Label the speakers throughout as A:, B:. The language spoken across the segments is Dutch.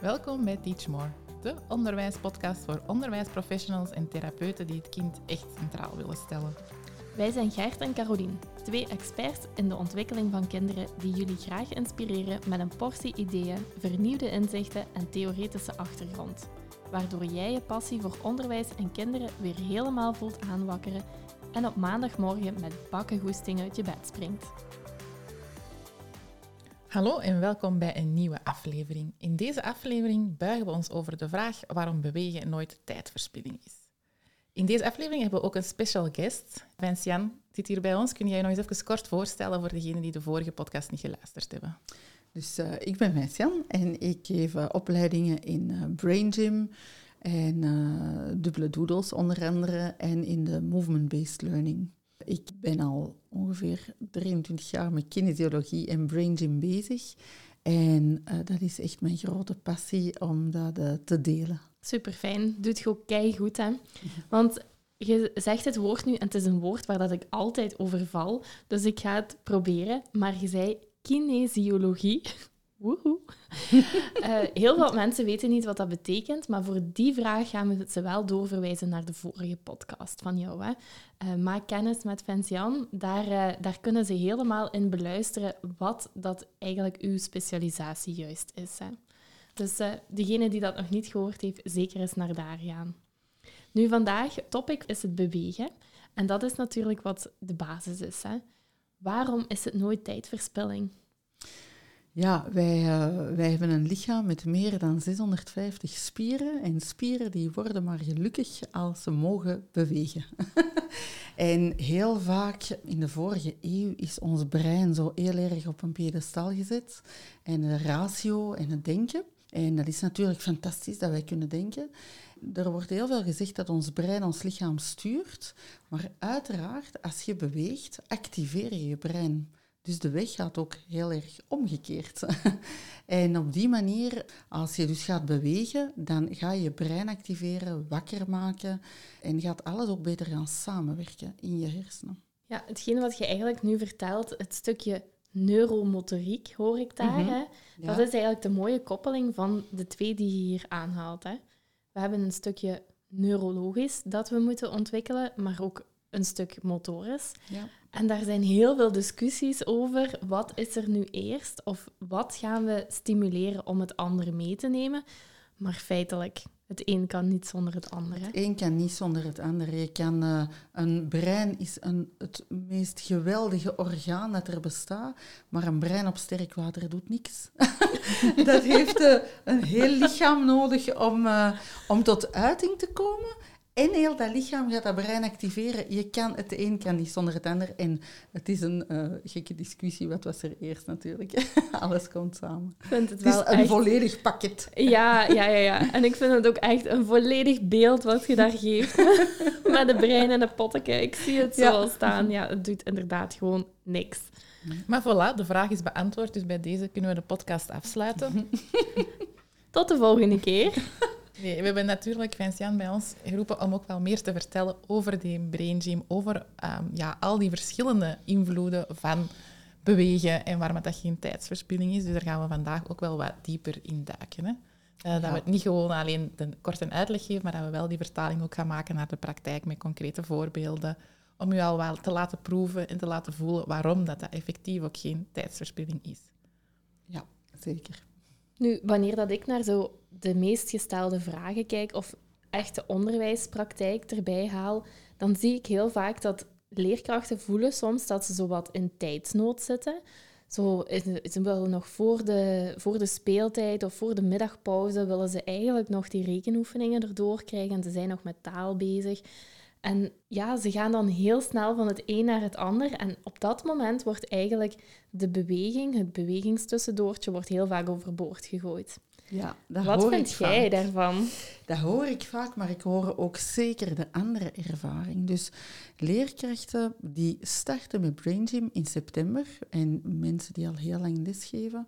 A: Welkom bij Teach More, de onderwijspodcast voor onderwijsprofessionals en therapeuten die het kind echt centraal willen stellen.
B: Wij zijn Gert en Carolien, twee experts in de ontwikkeling van kinderen die jullie graag inspireren met een portie ideeën, vernieuwde inzichten en theoretische achtergrond. Waardoor jij je passie voor onderwijs en kinderen weer helemaal voelt aanwakkeren en op maandagmorgen met bakken goesting uit je bed springt.
A: Hallo en welkom bij een nieuwe aflevering. In deze aflevering buigen we ons over de vraag waarom bewegen nooit tijdverspilling is. In deze aflevering hebben we ook een special guest. Vincian zit hier bij ons. Kun jij je nog eens even kort voorstellen voor degenen die de vorige podcast niet geluisterd hebben?
C: Dus uh, ik ben Vincian en ik geef uh, opleidingen in uh, Brain Gym en dubbele doodles onder andere en in de movement-based learning. Ik ben al ongeveer 23 jaar met kinesiologie en brain gym bezig. En dat is echt mijn grote passie om dat te delen.
B: Super fijn. Doet je ook goed, hè? Want je zegt het woord nu en het is een woord waar dat ik altijd over val. Dus ik ga het proberen. Maar je zei kinesiologie. Woehoe. uh, heel veel mensen weten niet wat dat betekent, maar voor die vraag gaan we ze wel doorverwijzen naar de vorige podcast van jou. Hè. Uh, maak kennis met Vincian. Daar, uh, daar kunnen ze helemaal in beluisteren wat dat eigenlijk uw specialisatie juist is. Hè. Dus degene die dat nog niet gehoord heeft, zeker eens naar daar gaan. Nu, vandaag, topic is het bewegen. En dat is natuurlijk wat de basis is. Hè. Waarom is het nooit tijdverspilling?
C: Ja, wij, uh, wij hebben een lichaam met meer dan 650 spieren. En spieren die worden maar gelukkig als ze mogen bewegen. en heel vaak in de vorige eeuw is ons brein zo heel erg op een piedestal gezet. En de ratio en het denken. En dat is natuurlijk fantastisch dat wij kunnen denken. Er wordt heel veel gezegd dat ons brein ons lichaam stuurt. Maar uiteraard, als je beweegt, activeer je je brein. Dus de weg gaat ook heel erg omgekeerd. en op die manier, als je dus gaat bewegen, dan ga je je brein activeren, wakker maken en gaat alles ook beter gaan samenwerken in je hersenen.
B: Ja, hetgene wat je eigenlijk nu vertelt, het stukje neuromotoriek, hoor ik daar. Mhm. hè? Dat is eigenlijk de mooie koppeling van de twee die je hier aanhaalt. Hè? We hebben een stukje neurologisch dat we moeten ontwikkelen, maar ook een stuk motorisch. Ja. En daar zijn heel veel discussies over. Wat is er nu eerst? Of wat gaan we stimuleren om het andere mee te nemen? Maar feitelijk, het een kan niet zonder het andere.
C: Het een kan niet zonder het andere. Je kan, uh, een brein is een, het meest geweldige orgaan dat er bestaat, maar een brein op sterk water doet niks. dat heeft uh, een heel lichaam nodig om, uh, om tot uiting te komen. En heel dat lichaam gaat dat brein activeren. Je kan, het een kan niet zonder het ander. En het is een uh, gekke discussie. Wat was er eerst natuurlijk? Alles komt samen.
B: Ik vind het,
C: het
B: wel
C: is een volledig pakket.
B: Ja, ja, ja, ja. En ik vind het ook echt een volledig beeld wat je daar geeft. Met de brein en de potteke. Ik zie het zo ja. staan. Ja, het doet inderdaad gewoon niks.
A: Maar voilà, de vraag is beantwoord. Dus bij deze kunnen we de podcast afsluiten.
B: Tot de volgende keer.
A: Nee, we hebben natuurlijk Vincian bij ons geroepen om ook wel meer te vertellen over die brain gym, over um, ja, al die verschillende invloeden van bewegen en waarom dat geen tijdsverspilling is. Dus daar gaan we vandaag ook wel wat dieper in duiken. Hè? Uh, ja. Dat we het niet gewoon alleen de korte uitleg geven, maar dat we wel die vertaling ook gaan maken naar de praktijk met concrete voorbeelden, om u al wel te laten proeven en te laten voelen waarom dat, dat effectief ook geen tijdsverspilling is.
C: Ja, zeker.
B: Nu, wanneer dat ik naar zo de meest gestelde vragen kijk of echte onderwijspraktijk erbij haal, dan zie ik heel vaak dat leerkrachten voelen soms dat ze zo wat in tijdsnood zitten. Zo, ze willen nog voor de, voor de speeltijd of voor de middagpauze willen ze eigenlijk nog die rekenoefeningen erdoor krijgen en ze zijn nog met taal bezig. En ja, ze gaan dan heel snel van het een naar het ander. En op dat moment wordt eigenlijk de beweging, het bewegingstussendoortje, wordt heel vaak overboord gegooid.
C: Ja,
B: dat Wat
C: hoor
B: vind jij
C: vaak.
B: daarvan?
C: Dat hoor ik vaak, maar ik hoor ook zeker de andere ervaring. Dus leerkrachten die starten met Brain Gym in september en mensen die al heel lang lesgeven,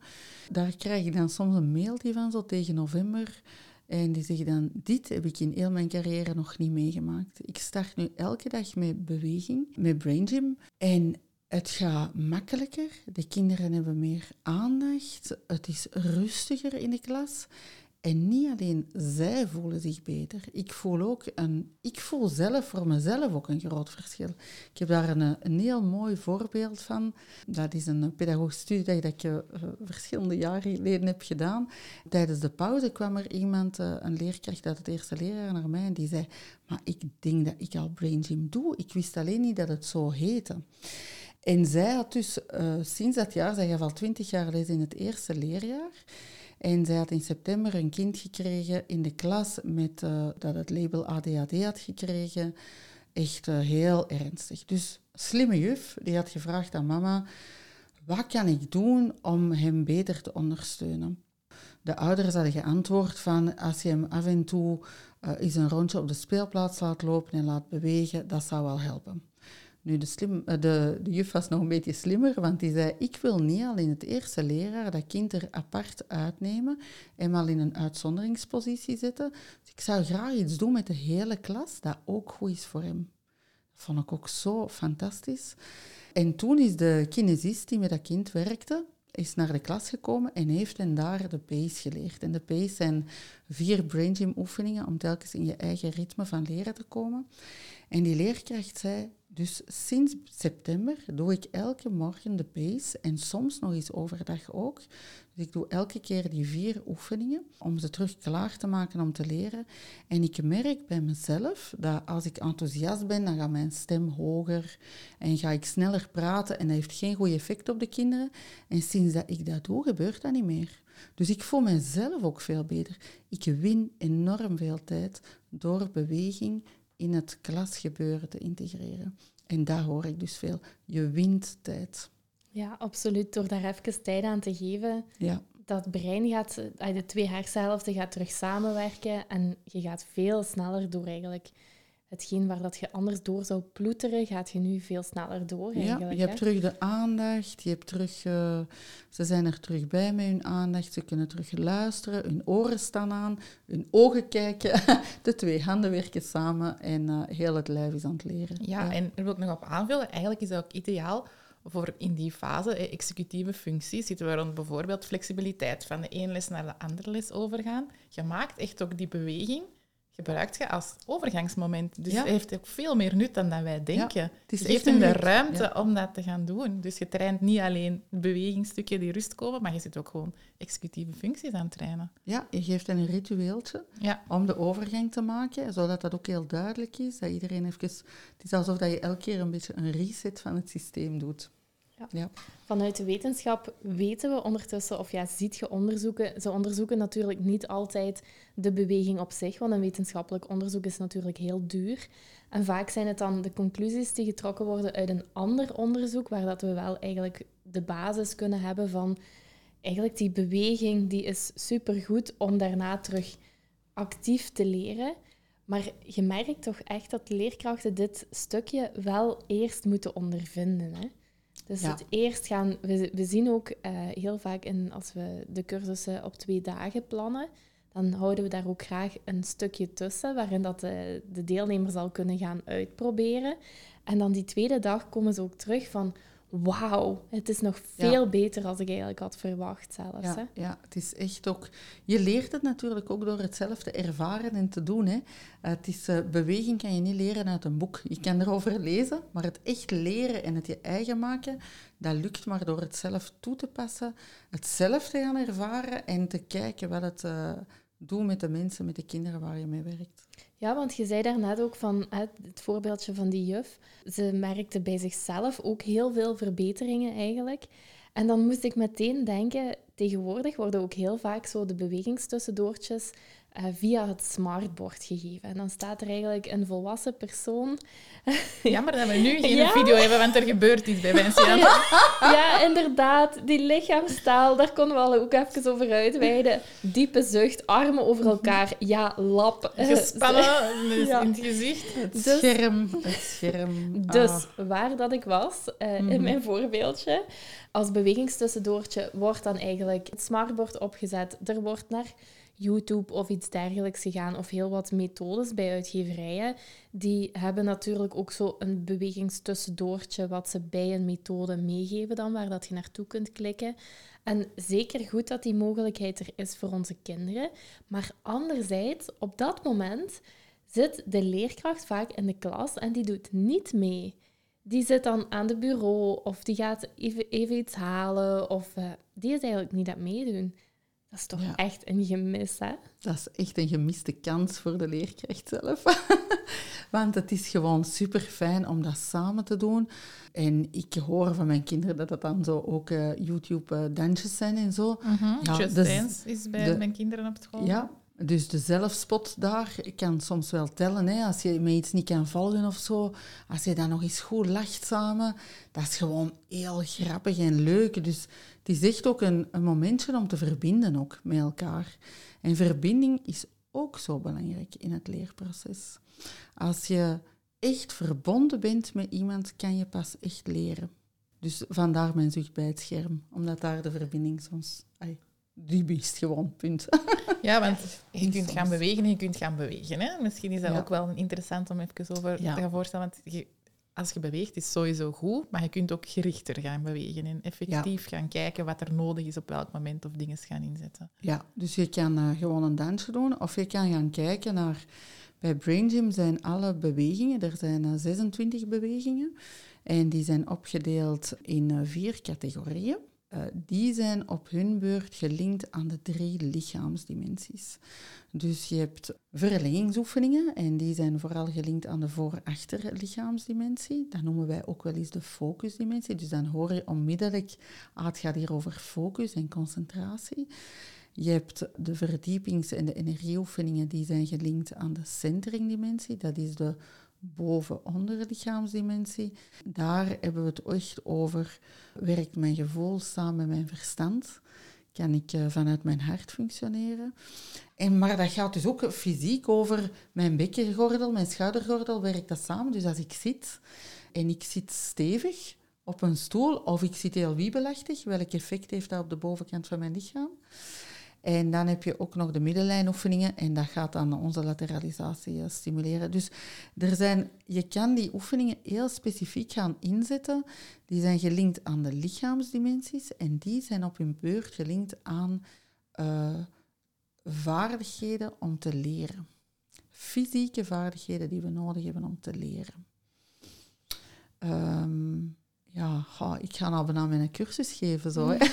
C: daar krijg ik dan soms een mailtje van zo tegen november. En die zeggen dan, dit heb ik in heel mijn carrière nog niet meegemaakt. Ik start nu elke dag met beweging, met brain gym. En het gaat makkelijker. De kinderen hebben meer aandacht. Het is rustiger in de klas. En niet alleen zij voelen zich beter. Ik voel ook een, ik voel zelf voor mezelf ook een groot verschil. Ik heb daar een, een heel mooi voorbeeld van. Dat is een pedagogische studie dat ik uh, verschillende jaren geleden heb gedaan. Tijdens de pauze kwam er iemand, uh, een leerkracht uit het eerste leerjaar, naar mij en die zei: Maar ik denk dat ik al brain gym doe. Ik wist alleen niet dat het zo heette. En zij had dus uh, sinds dat jaar, zij gaf al twintig jaar les in het eerste leerjaar. En zij had in september een kind gekregen in de klas met, uh, dat het label ADHD had gekregen. Echt uh, heel ernstig. Dus slimme juf, die had gevraagd aan mama, wat kan ik doen om hem beter te ondersteunen? De ouders hadden geantwoord van, als je hem af en toe uh, eens een rondje op de speelplaats laat lopen en laat bewegen, dat zou wel helpen. Nu, de, slim, de, de juf was nog een beetje slimmer, want die zei, ik wil niet al in het eerste leraar dat kind er apart uitnemen en mal in een uitzonderingspositie zetten. Dus ik zou graag iets doen met de hele klas dat ook goed is voor hem. Dat vond ik ook zo fantastisch. En toen is de kinesist die met dat kind werkte, is naar de klas gekomen en heeft hen daar de pace geleerd. En de pace zijn vier brain gym oefeningen om telkens in je eigen ritme van leren te komen. En die leerkracht zei, dus sinds september doe ik elke morgen de pace en soms nog eens overdag ook. Dus ik doe elke keer die vier oefeningen om ze terug klaar te maken om te leren. En ik merk bij mezelf dat als ik enthousiast ben, dan gaat mijn stem hoger en ga ik sneller praten en dat heeft geen goed effect op de kinderen. En sinds dat ik dat doe, gebeurt dat niet meer. Dus ik voel mezelf ook veel beter. Ik win enorm veel tijd door beweging in het klasgebeuren te integreren. En daar hoor ik dus veel. Je wint tijd.
B: Ja, absoluut. Door daar even tijd aan te geven.
C: Ja.
B: Dat brein gaat, de twee hersenhelften gaat terug samenwerken en je gaat veel sneller door eigenlijk hetgeen waar dat je anders door zou ploeteren, gaat je nu veel sneller door. Eigenlijk,
C: ja, je hebt terug de aandacht, je hebt terug, uh, ze zijn er terug bij met hun aandacht, ze kunnen terug luisteren, hun oren staan aan, hun ogen kijken, de twee handen werken samen en uh, heel het lijf is aan het leren.
A: Ja, ja, en er wil ik nog op aanvullen, eigenlijk is dat ook ideaal voor in die fase, executieve functies, zitten we rond bijvoorbeeld flexibiliteit, van de ene les naar de andere les overgaan. Je maakt echt ook die beweging gebruikt je als overgangsmoment. Dus het heeft ook veel meer nut dan dat wij denken. Ja, het is je geeft hem de ruimte om dat te gaan doen. Dus je traint niet alleen bewegingsstukken die rust komen, maar je zit ook gewoon executieve functies aan het trainen.
C: Ja, je geeft een ritueeltje om de overgang te maken, zodat dat ook heel duidelijk is. Dat iedereen even... Het is alsof dat je elke keer een beetje een reset van het systeem doet.
B: Ja. Vanuit de wetenschap weten we ondertussen, of ja, ziet je onderzoeken. Ze onderzoeken natuurlijk niet altijd de beweging op zich, want een wetenschappelijk onderzoek is natuurlijk heel duur. En vaak zijn het dan de conclusies die getrokken worden uit een ander onderzoek, waar dat we wel eigenlijk de basis kunnen hebben van eigenlijk die beweging, die is supergoed om daarna terug actief te leren. Maar je merkt toch echt dat leerkrachten dit stukje wel eerst moeten ondervinden. Hè? Dus het eerst gaan, we, we zien ook uh, heel vaak in, als we de cursussen op twee dagen plannen, dan houden we daar ook graag een stukje tussen, waarin dat de, de deelnemer zal kunnen gaan uitproberen. En dan die tweede dag komen ze ook terug van, wauw, het is nog veel beter als ik eigenlijk had verwacht zelfs.
C: Ja,
B: hè?
C: ja, het is echt ook... Je leert het natuurlijk ook door hetzelfde ervaren en te doen. Hè. Het is, uh, beweging kan je niet leren uit een boek. Je kan erover lezen, maar het echt leren en het je eigen maken, dat lukt maar door het zelf toe te passen, het zelf te gaan ervaren en te kijken wat het uh, doet met de mensen, met de kinderen waar je mee werkt.
B: Ja, want je zei daarnet ook van het voorbeeldje van die juf. Ze merkte bij zichzelf ook heel veel verbeteringen eigenlijk. En dan moest ik meteen denken, tegenwoordig worden ook heel vaak zo de bewegingstussendoortjes uh, via het smartboard gegeven. En dan staat er eigenlijk een volwassen persoon.
A: Jammer dat we nu geen ja? video hebben, want er gebeurt iets bij mensen.
B: Ja, ja, inderdaad. Die lichaamstaal, daar konden we al ook even over uitweiden. Diepe zucht, armen over elkaar. Ja, lap.
A: Gespannen ja. in het gezicht.
C: Het dus, scherm. Het scherm.
B: Dus ah. waar dat ik was, uh, mm. in mijn voorbeeldje, als bewegingstussendoortje wordt dan eigenlijk het smartboard opgezet. Er wordt naar YouTube of iets dergelijks gegaan, of heel wat methodes bij uitgeverijen. Die hebben natuurlijk ook zo een bewegingstussendoortje wat ze bij een methode meegeven dan, waar dat je naartoe kunt klikken. En zeker goed dat die mogelijkheid er is voor onze kinderen. Maar anderzijds, op dat moment zit de leerkracht vaak in de klas en die doet niet mee. Die zit dan aan de bureau of die gaat even, even iets halen of uh, die is eigenlijk niet aan het meedoen. Dat is toch echt een gemis, hè?
C: Dat is echt een gemiste kans voor de leerkracht zelf. Want het is gewoon super fijn om dat samen te doen. En ik hoor van mijn kinderen dat dat dan zo ook uh, YouTube-dansjes zijn en zo.
A: Mm -hmm. ja, Just dus Dance is bij mijn kinderen op school.
C: Ja, dus de zelfspot daar kan soms wel tellen. Hè. Als je me iets niet kan volgen of zo, als je dan nog eens goed lacht samen, dat is gewoon heel grappig en leuk. Dus het is echt ook een, een momentje om te verbinden ook met elkaar. En verbinding is ook zo belangrijk in het leerproces. Als je echt verbonden bent met iemand, kan je pas echt leren. Dus vandaar mijn zucht bij het scherm, omdat daar de verbinding soms die beest gewoon, punt.
A: Ja, want je kunt gaan bewegen en je kunt gaan bewegen. Hè? Misschien is dat ook wel interessant om even over te gaan voorstellen. Want je, als je beweegt, is sowieso goed, maar je kunt ook gerichter gaan bewegen en effectief gaan kijken wat er nodig is op welk moment of dingen gaan inzetten.
C: Ja, dus je kan uh, gewoon een dansje doen of je kan gaan kijken naar... Bij Brain Gym zijn alle bewegingen, er zijn uh, eh, 26 bewegingen, en die zijn opgedeeld in uh, vier categorieën. Uh, die zijn op hun beurt gelinkt aan de drie lichaamsdimensies. Dus je hebt verlengingsoefeningen en die zijn vooral gelinkt aan de voor-achter lichaamsdimensie. Dat noemen wij ook wel eens de focusdimensie. Dus dan hoor je onmiddellijk, ah, het gaat hier over focus en concentratie. Je hebt de verdiepings- en de energieoefeningen die zijn gelinkt aan de centeringdimensie. Dat is de boven-onder lichaamsdimensie. Daar hebben we het echt over, werkt mijn gevoel samen met mijn verstand? Kan ik uh, vanuit mijn hart functioneren? En, maar dat gaat dus ook fysiek over mijn bekgordel, mijn schoudergordel, werkt dat samen. Dus als ik zit en ik zit stevig op een stoel of ik zit heel wiebelachtig, welk effect heeft dat op de bovenkant van mijn lichaam? En dan heb je ook nog de middenlijnoefeningen en dat gaat dan onze lateralisatie eh, stimuleren. Dus er zijn, je kan die oefeningen heel specifiek gaan inzetten. Die zijn gelinkt aan de lichaamsdimensies en die zijn op hun beurt gelinkt aan uh, vaardigheden om te leren. Fysieke vaardigheden die we nodig hebben om te leren. Um, ja, ik ga nou bijna een cursus geven. Zo, hè.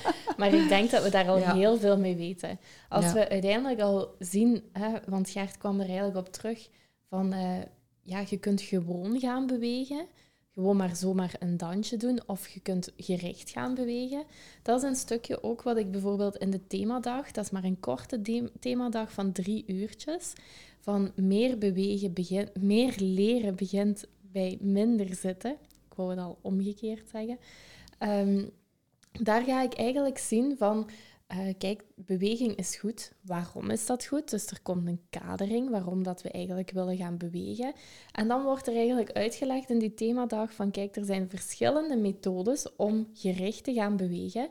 B: maar ik denk dat we daar al heel veel mee weten. Als we uiteindelijk al zien, hè, want Gert kwam er eigenlijk op terug, van uh, ja, je kunt gewoon gaan bewegen. Gewoon maar zomaar een dansje doen of je kunt gericht gaan bewegen. Dat is een stukje ook wat ik bijvoorbeeld in de themadag, dat is maar een korte themadag van drie uurtjes, van meer bewegen, begin, meer leren begint bij minder zitten wou het al omgekeerd zeggen. Ehm, daar ga ik eigenlijk zien van, uh, kijk, beweging is goed. Waarom is dat goed? Dus er komt een kadering waarom dat we eigenlijk willen gaan bewegen. En dan wordt er eigenlijk uitgelegd in die themadag van, kijk, er zijn verschillende methodes om gericht te gaan bewegen.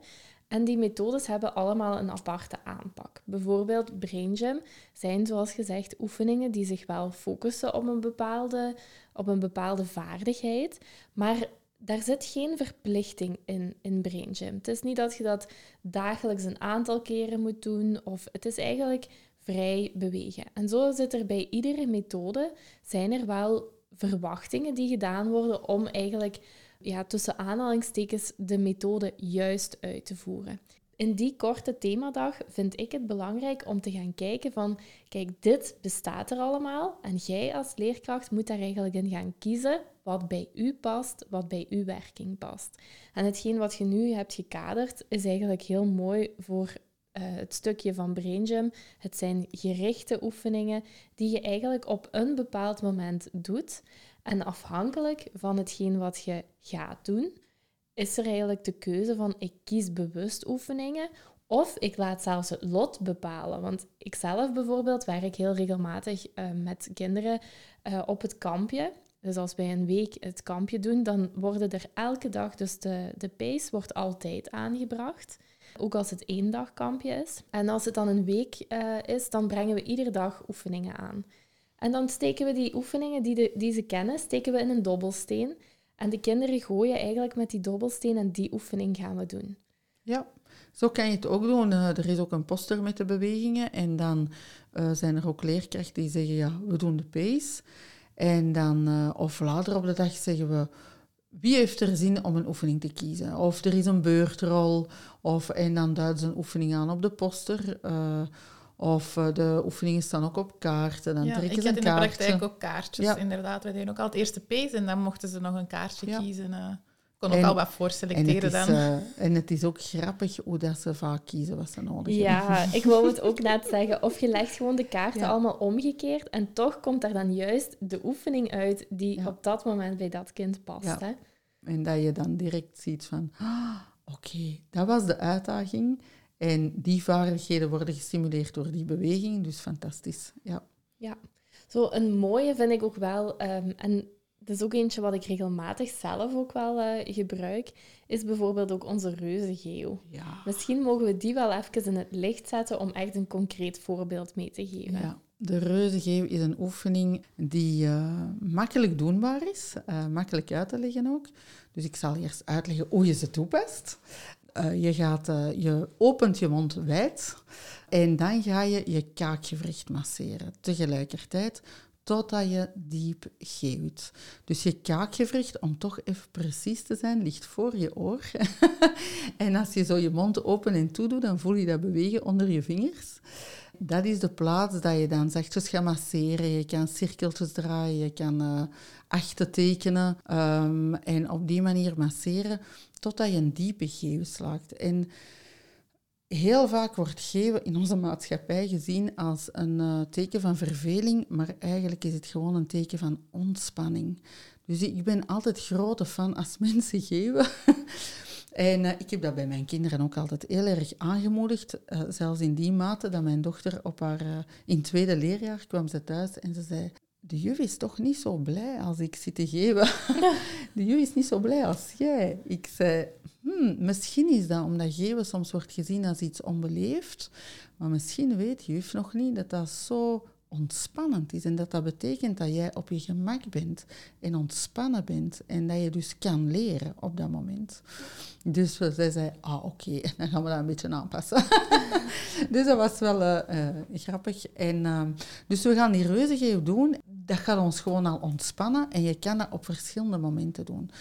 B: En die methodes hebben allemaal een aparte aanpak. Bijvoorbeeld Brain Gym zijn, zoals gezegd, oefeningen die zich wel focussen op een bepaalde, op een bepaalde vaardigheid, maar daar zit geen verplichting in, in Brain Gym. Het is niet dat je dat dagelijks een aantal keren moet doen, of het is eigenlijk vrij bewegen. En zo zit er bij iedere methode, zijn er wel verwachtingen die gedaan worden om eigenlijk ja, tussen aanhalingstekens de methode juist uit te voeren. In die korte themadag vind ik het belangrijk om te gaan kijken van, kijk, dit bestaat er allemaal en jij als leerkracht moet daar eigenlijk in gaan kiezen wat bij u past, wat bij uw werking past. En hetgeen wat je nu hebt gekaderd is eigenlijk heel mooi voor uh, het stukje van Brain Gym. Het zijn gerichte oefeningen die je eigenlijk op een bepaald moment doet. En afhankelijk van hetgeen wat je gaat doen, is er eigenlijk de keuze van ik kies bewust oefeningen of ik laat zelfs het lot bepalen. Want ik zelf bijvoorbeeld werk heel regelmatig uh, met kinderen uh, op het kampje. Dus als wij een week het kampje doen, dan worden er elke dag, dus de, de pace wordt altijd aangebracht. Ook als het één dagkampje is. En als het dan een week eh, is, dan brengen we iedere dag oefeningen aan. En dan steken we die oefeningen die, de, die ze kennen, steken we in een dobbelsteen. En de kinderen gooien eigenlijk met die dobbelsteen en die oefening gaan we doen.
C: Ja, zo kan je het ook doen. Eh, er is ook een poster met de bewegingen. En dan uh, zijn er ook leerkrachten die zeggen, ja, we doen de pace. En dan, uh, of later op de dag zeggen we, wie heeft er zin om een oefening te kiezen? Of er is een beurtrol, of, en dan duiden ze een oefening aan op de poster. Of uh, de oefeningen staan ook op kaarten. Dan
A: ja,
C: trekken
A: ik
C: ze
A: had
C: een
A: in de praktijk ook kaartjes,
C: Ja.
A: inderdaad. We deden ook al het eerste pace en dan mochten ze nog een kaartje
C: Ja.
A: kiezen. eh. Ik kon ook
C: En-
A: al wat
C: En het,
A: voorselecteren
C: is,
A: dan.
C: eh, en het is ook grappig hoe dat ze vaak kiezen wat ze nodig hebben.
B: Ja, ik wou het ook net zeggen. Of je legt gewoon de kaarten
C: Ja.
B: allemaal omgekeerd en toch komt daar dan juist de oefening uit die
C: Ja.
B: op dat moment bij dat kind past.
C: Ja.
B: Hè?
C: En dat je dan direct ziet van, ah, oké, dat was de uitdaging. En die vaardigheden worden gestimuleerd door die beweging, dus fantastisch. Ja,
B: Zo een mooie vind ik ook wel, ehm, en dat is ook eentje wat ik regelmatig zelf ook wel eh, gebruik, is bijvoorbeeld ook onze reuzengeeuw.
C: ja.
B: Misschien mogen we die wel even in het licht zetten om echt een concreet voorbeeld mee te geven.
C: ja. De reuzengeeuw is een oefening die eh, makkelijk doenbaar is, eh, makkelijk uit te leggen ook. Dus ik zal eerst uitleggen hoe je ze toepast. Eh, je, gaat, eh, je opent je mond wijd en dan ga je je kaakgewricht masseren tegelijkertijd totdat je diep geeuwt. Dus je kaakgewricht, om toch even precies te zijn, ligt voor je oor. en als je zo je mond open en toe doet, dan voel je dat bewegen onder je vingers. Dat is de plaats dat je dan zachtjes gaat masseren. Je kan cirkeltjes draaien, je kan eh, achten tekenen. ehm, en op die manier masseren totdat je een diepe geeuw slaakt. En heel vaak wordt geeuwen in onze maatschappij gezien als een eh, teken van verveling, maar eigenlijk is het gewoon een teken van ontspanning. Dus ik ben altijd grote fan als mensen geeuwen. En eh, ik heb dat bij mijn kinderen ook altijd heel erg aangemoedigd. eh, zelfs in die mate dat mijn dochter op haar... in tweede leerjaar kwam ze thuis en ze zei... De juf is toch niet zo blij als ik zit te geven. De juf is niet zo blij als jij. Ik zei, hmm, misschien is dat omdat geven soms wordt gezien als iets onbeleefd. Maar misschien weet juf nog niet dat dat zo ontspannend is. En dat dat betekent dat jij op je gemak bent en ontspannen bent. En dat je dus kan leren op dat moment. Dus zij zei, ah oké, dan gaan we dat een beetje aanpassen. dus dat was wel eh, eh, grappig. En, eh, dus we gaan die reuzengeeuw doen. Dat gaat ons gewoon al ontspannen. En je kan dat op verschillende momenten doen.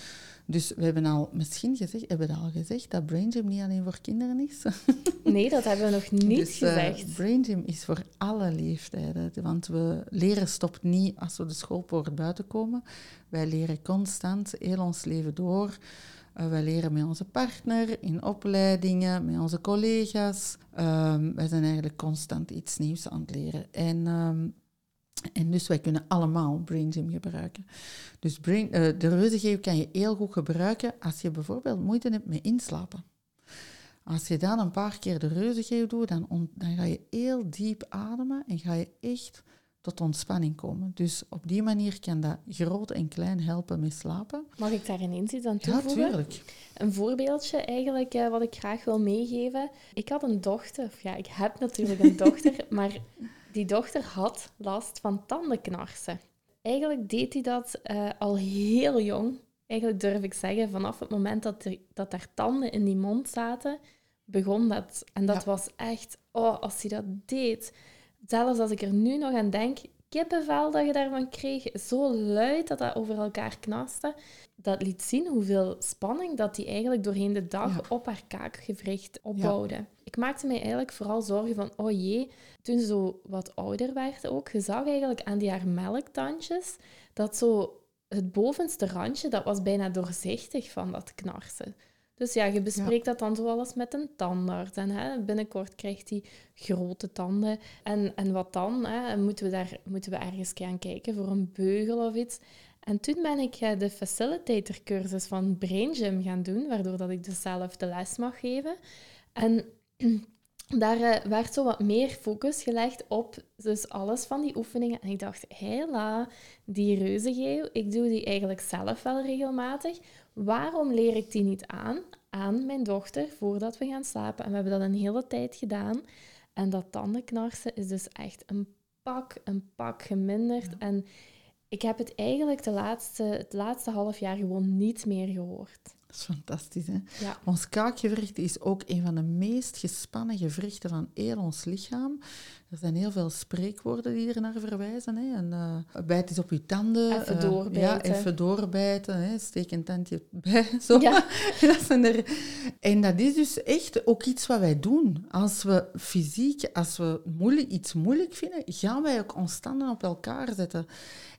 C: Dus we hebben al misschien gezegd, hebben we dat al gezegd, dat Brain Gym niet alleen voor kinderen is.
B: Nee, dat hebben we nog niet
C: dus, eh,
B: gezegd.
C: Brain Gym is voor alle leeftijden. Want we leren stopt niet als we de schoolpoort buiten komen. Wij leren constant, heel ons leven door. Eh, wij leren met onze partner, in opleidingen, met onze collega's. Ehm, wij zijn eigenlijk constant iets nieuws aan het leren. En, ehm, en dus wij kunnen allemaal Brain Gym gebruiken. Dus brain, eh, de reuzengeeuw kan je heel goed gebruiken als je bijvoorbeeld moeite hebt met inslapen. Als je dan een paar keer de reuzengeeuw doet, dan, on- dan ga je heel diep ademen en ga je echt tot ontspanning komen. Dus op die manier kan dat groot en klein helpen met slapen.
B: Mag ik daar ineens iets aan
C: Ja,
B: toevoegen?
C: tuurlijk.
B: Een voorbeeldje eigenlijk eh, wat ik graag wil meegeven. Ik had een dochter, of ja, ik heb natuurlijk een dochter, maar die dochter had last van tandenknarsen. Eigenlijk deed hij dat eh, al heel jong. Eigenlijk durf ik zeggen, vanaf het moment dat er, dat er tanden in die mond zaten, begon dat. En dat
C: Ja.
B: was echt, oh, als hij dat deed. Zelfs als ik er nu nog aan denk, kippenvel dat je daarvan kreeg, zo luid dat dat over elkaar knaste dat liet zien hoeveel spanning dat die eigenlijk doorheen de dag
C: Ja.
B: op haar kaakgewricht opbouwde. Ik maakte mij eigenlijk vooral zorgen van, oh jee, toen ze zo wat ouder werd ook, je zag eigenlijk aan die haar melktandjes dat zo het bovenste randje, dat was bijna doorzichtig van dat knarsen. Dus ja, je bespreekt dat dan zoals met een tandarts. En hè, binnenkort krijgt hij grote tanden. En, en wat dan? Hè? Moeten, we daar, moeten we ergens gaan kijken voor een beugel of iets? En toen ben ik eh, de facilitator cursus van Brain Gym gaan doen, waardoor dat ik dus zelf de les mag geven. En daar eh, werd zo wat meer focus gelegd op dus alles van die oefeningen. En ik dacht, hela, die reuzengeeuw, ik doe die eigenlijk zelf wel regelmatig. Waarom leer ik die niet aan aan mijn dochter voordat we gaan slapen. En we hebben dat een hele tijd gedaan. En dat tandenknarsen is dus echt een pak, een pak geminderd. En ik heb het eigenlijk de laatste, het laatste half jaar gewoon niet meer gehoord.
C: Dat is fantastisch, hè?
B: Ja.
C: Ons kaakgewricht is ook een van de meest gespannen gewrichten van heel ons lichaam. Er zijn heel veel spreekwoorden die er naar verwijzen. Hè? En, uh, bijt eens op je tanden.
B: Even
C: uh,
B: doorbijten.
C: Ja, even doorbijten. Hè? Steek een tandje bij. Zo.
B: Ja.
C: dat zijn er... En dat is dus echt ook iets wat wij doen. Als we fysiek, als we moeilijk, iets moeilijk vinden, gaan wij ook ons tanden op elkaar zetten.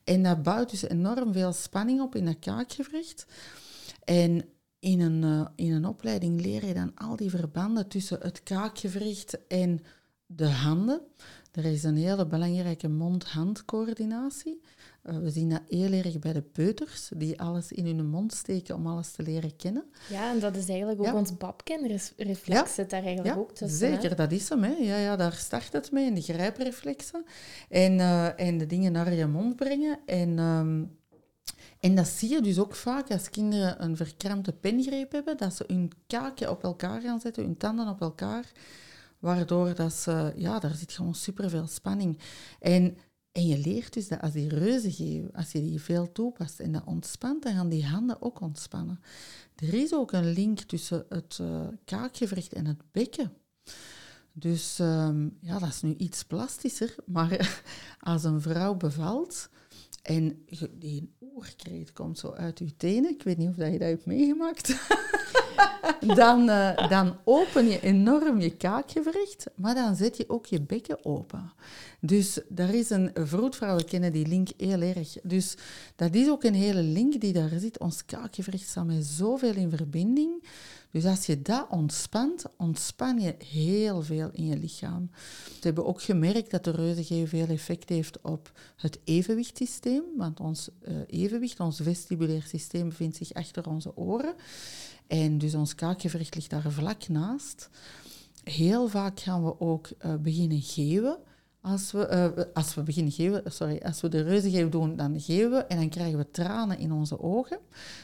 C: En dat bouwt dus enorm veel spanning op in dat kaakgewricht. En in een, uh, in een opleiding leer je dan al die verbanden tussen het kaakgewricht en de handen. Er is een hele belangrijke mond-handcoördinatie. Uh, we zien dat heel erg bij de peuters, die alles in hun mond steken om alles te leren kennen.
B: Ja, en dat is eigenlijk ook
C: Ja.
B: ons babkenreflex
C: Ja.
B: zit daar eigenlijk
C: Ja,
B: ook tussen. hè?
C: zeker, dat is hem. Hè. Ja, ja, daar start het mee, in de grijpreflexen. En, eh, en de dingen naar je mond brengen. En, ehm, en dat zie je dus ook vaak als kinderen een verkrampte pengreep hebben, dat ze hun kaakje op elkaar gaan zetten, hun tanden op elkaar, waardoor dat ze, ja, daar zit gewoon superveel spanning. En, en je leert dus dat als die reuzengeeuw, als je die veel toepast en dat ontspant, dan gaan die handen ook ontspannen. Er is ook een link tussen het kaakgewricht en het bekken. Dus ehm, ja, dat is nu iets plastischer, maar als een vrouw bevalt en die oerkreet komt zo uit je tenen, ik weet niet of dat je dat hebt meegemaakt, dan, eh, dan open je enorm je kaakgewricht, maar dan zet je ook je bekken open. Dus daar is een vroedvrouwen kennen die link heel erg. Dus dat is ook een hele link die daar zit. Ons kaakgewricht staat met zoveel in verbinding. Dus als je dat ontspant, ontspan je heel veel in je lichaam. We hebben ook gemerkt dat de reuzengeeuw veel effect heeft op het evenwichtssysteem. Want ons eh, evenwicht, ons vestibulair systeem, bevindt zich achter onze oren. En dus ons kaakgewricht ligt daar vlak naast. Heel vaak gaan we ook eh, beginnen geeuwen. Als we, eh, als we beginnen geeuwen, sorry, als we de reuzengeeuw doen, dan geeuwen we en dan krijgen we tranen in onze ogen.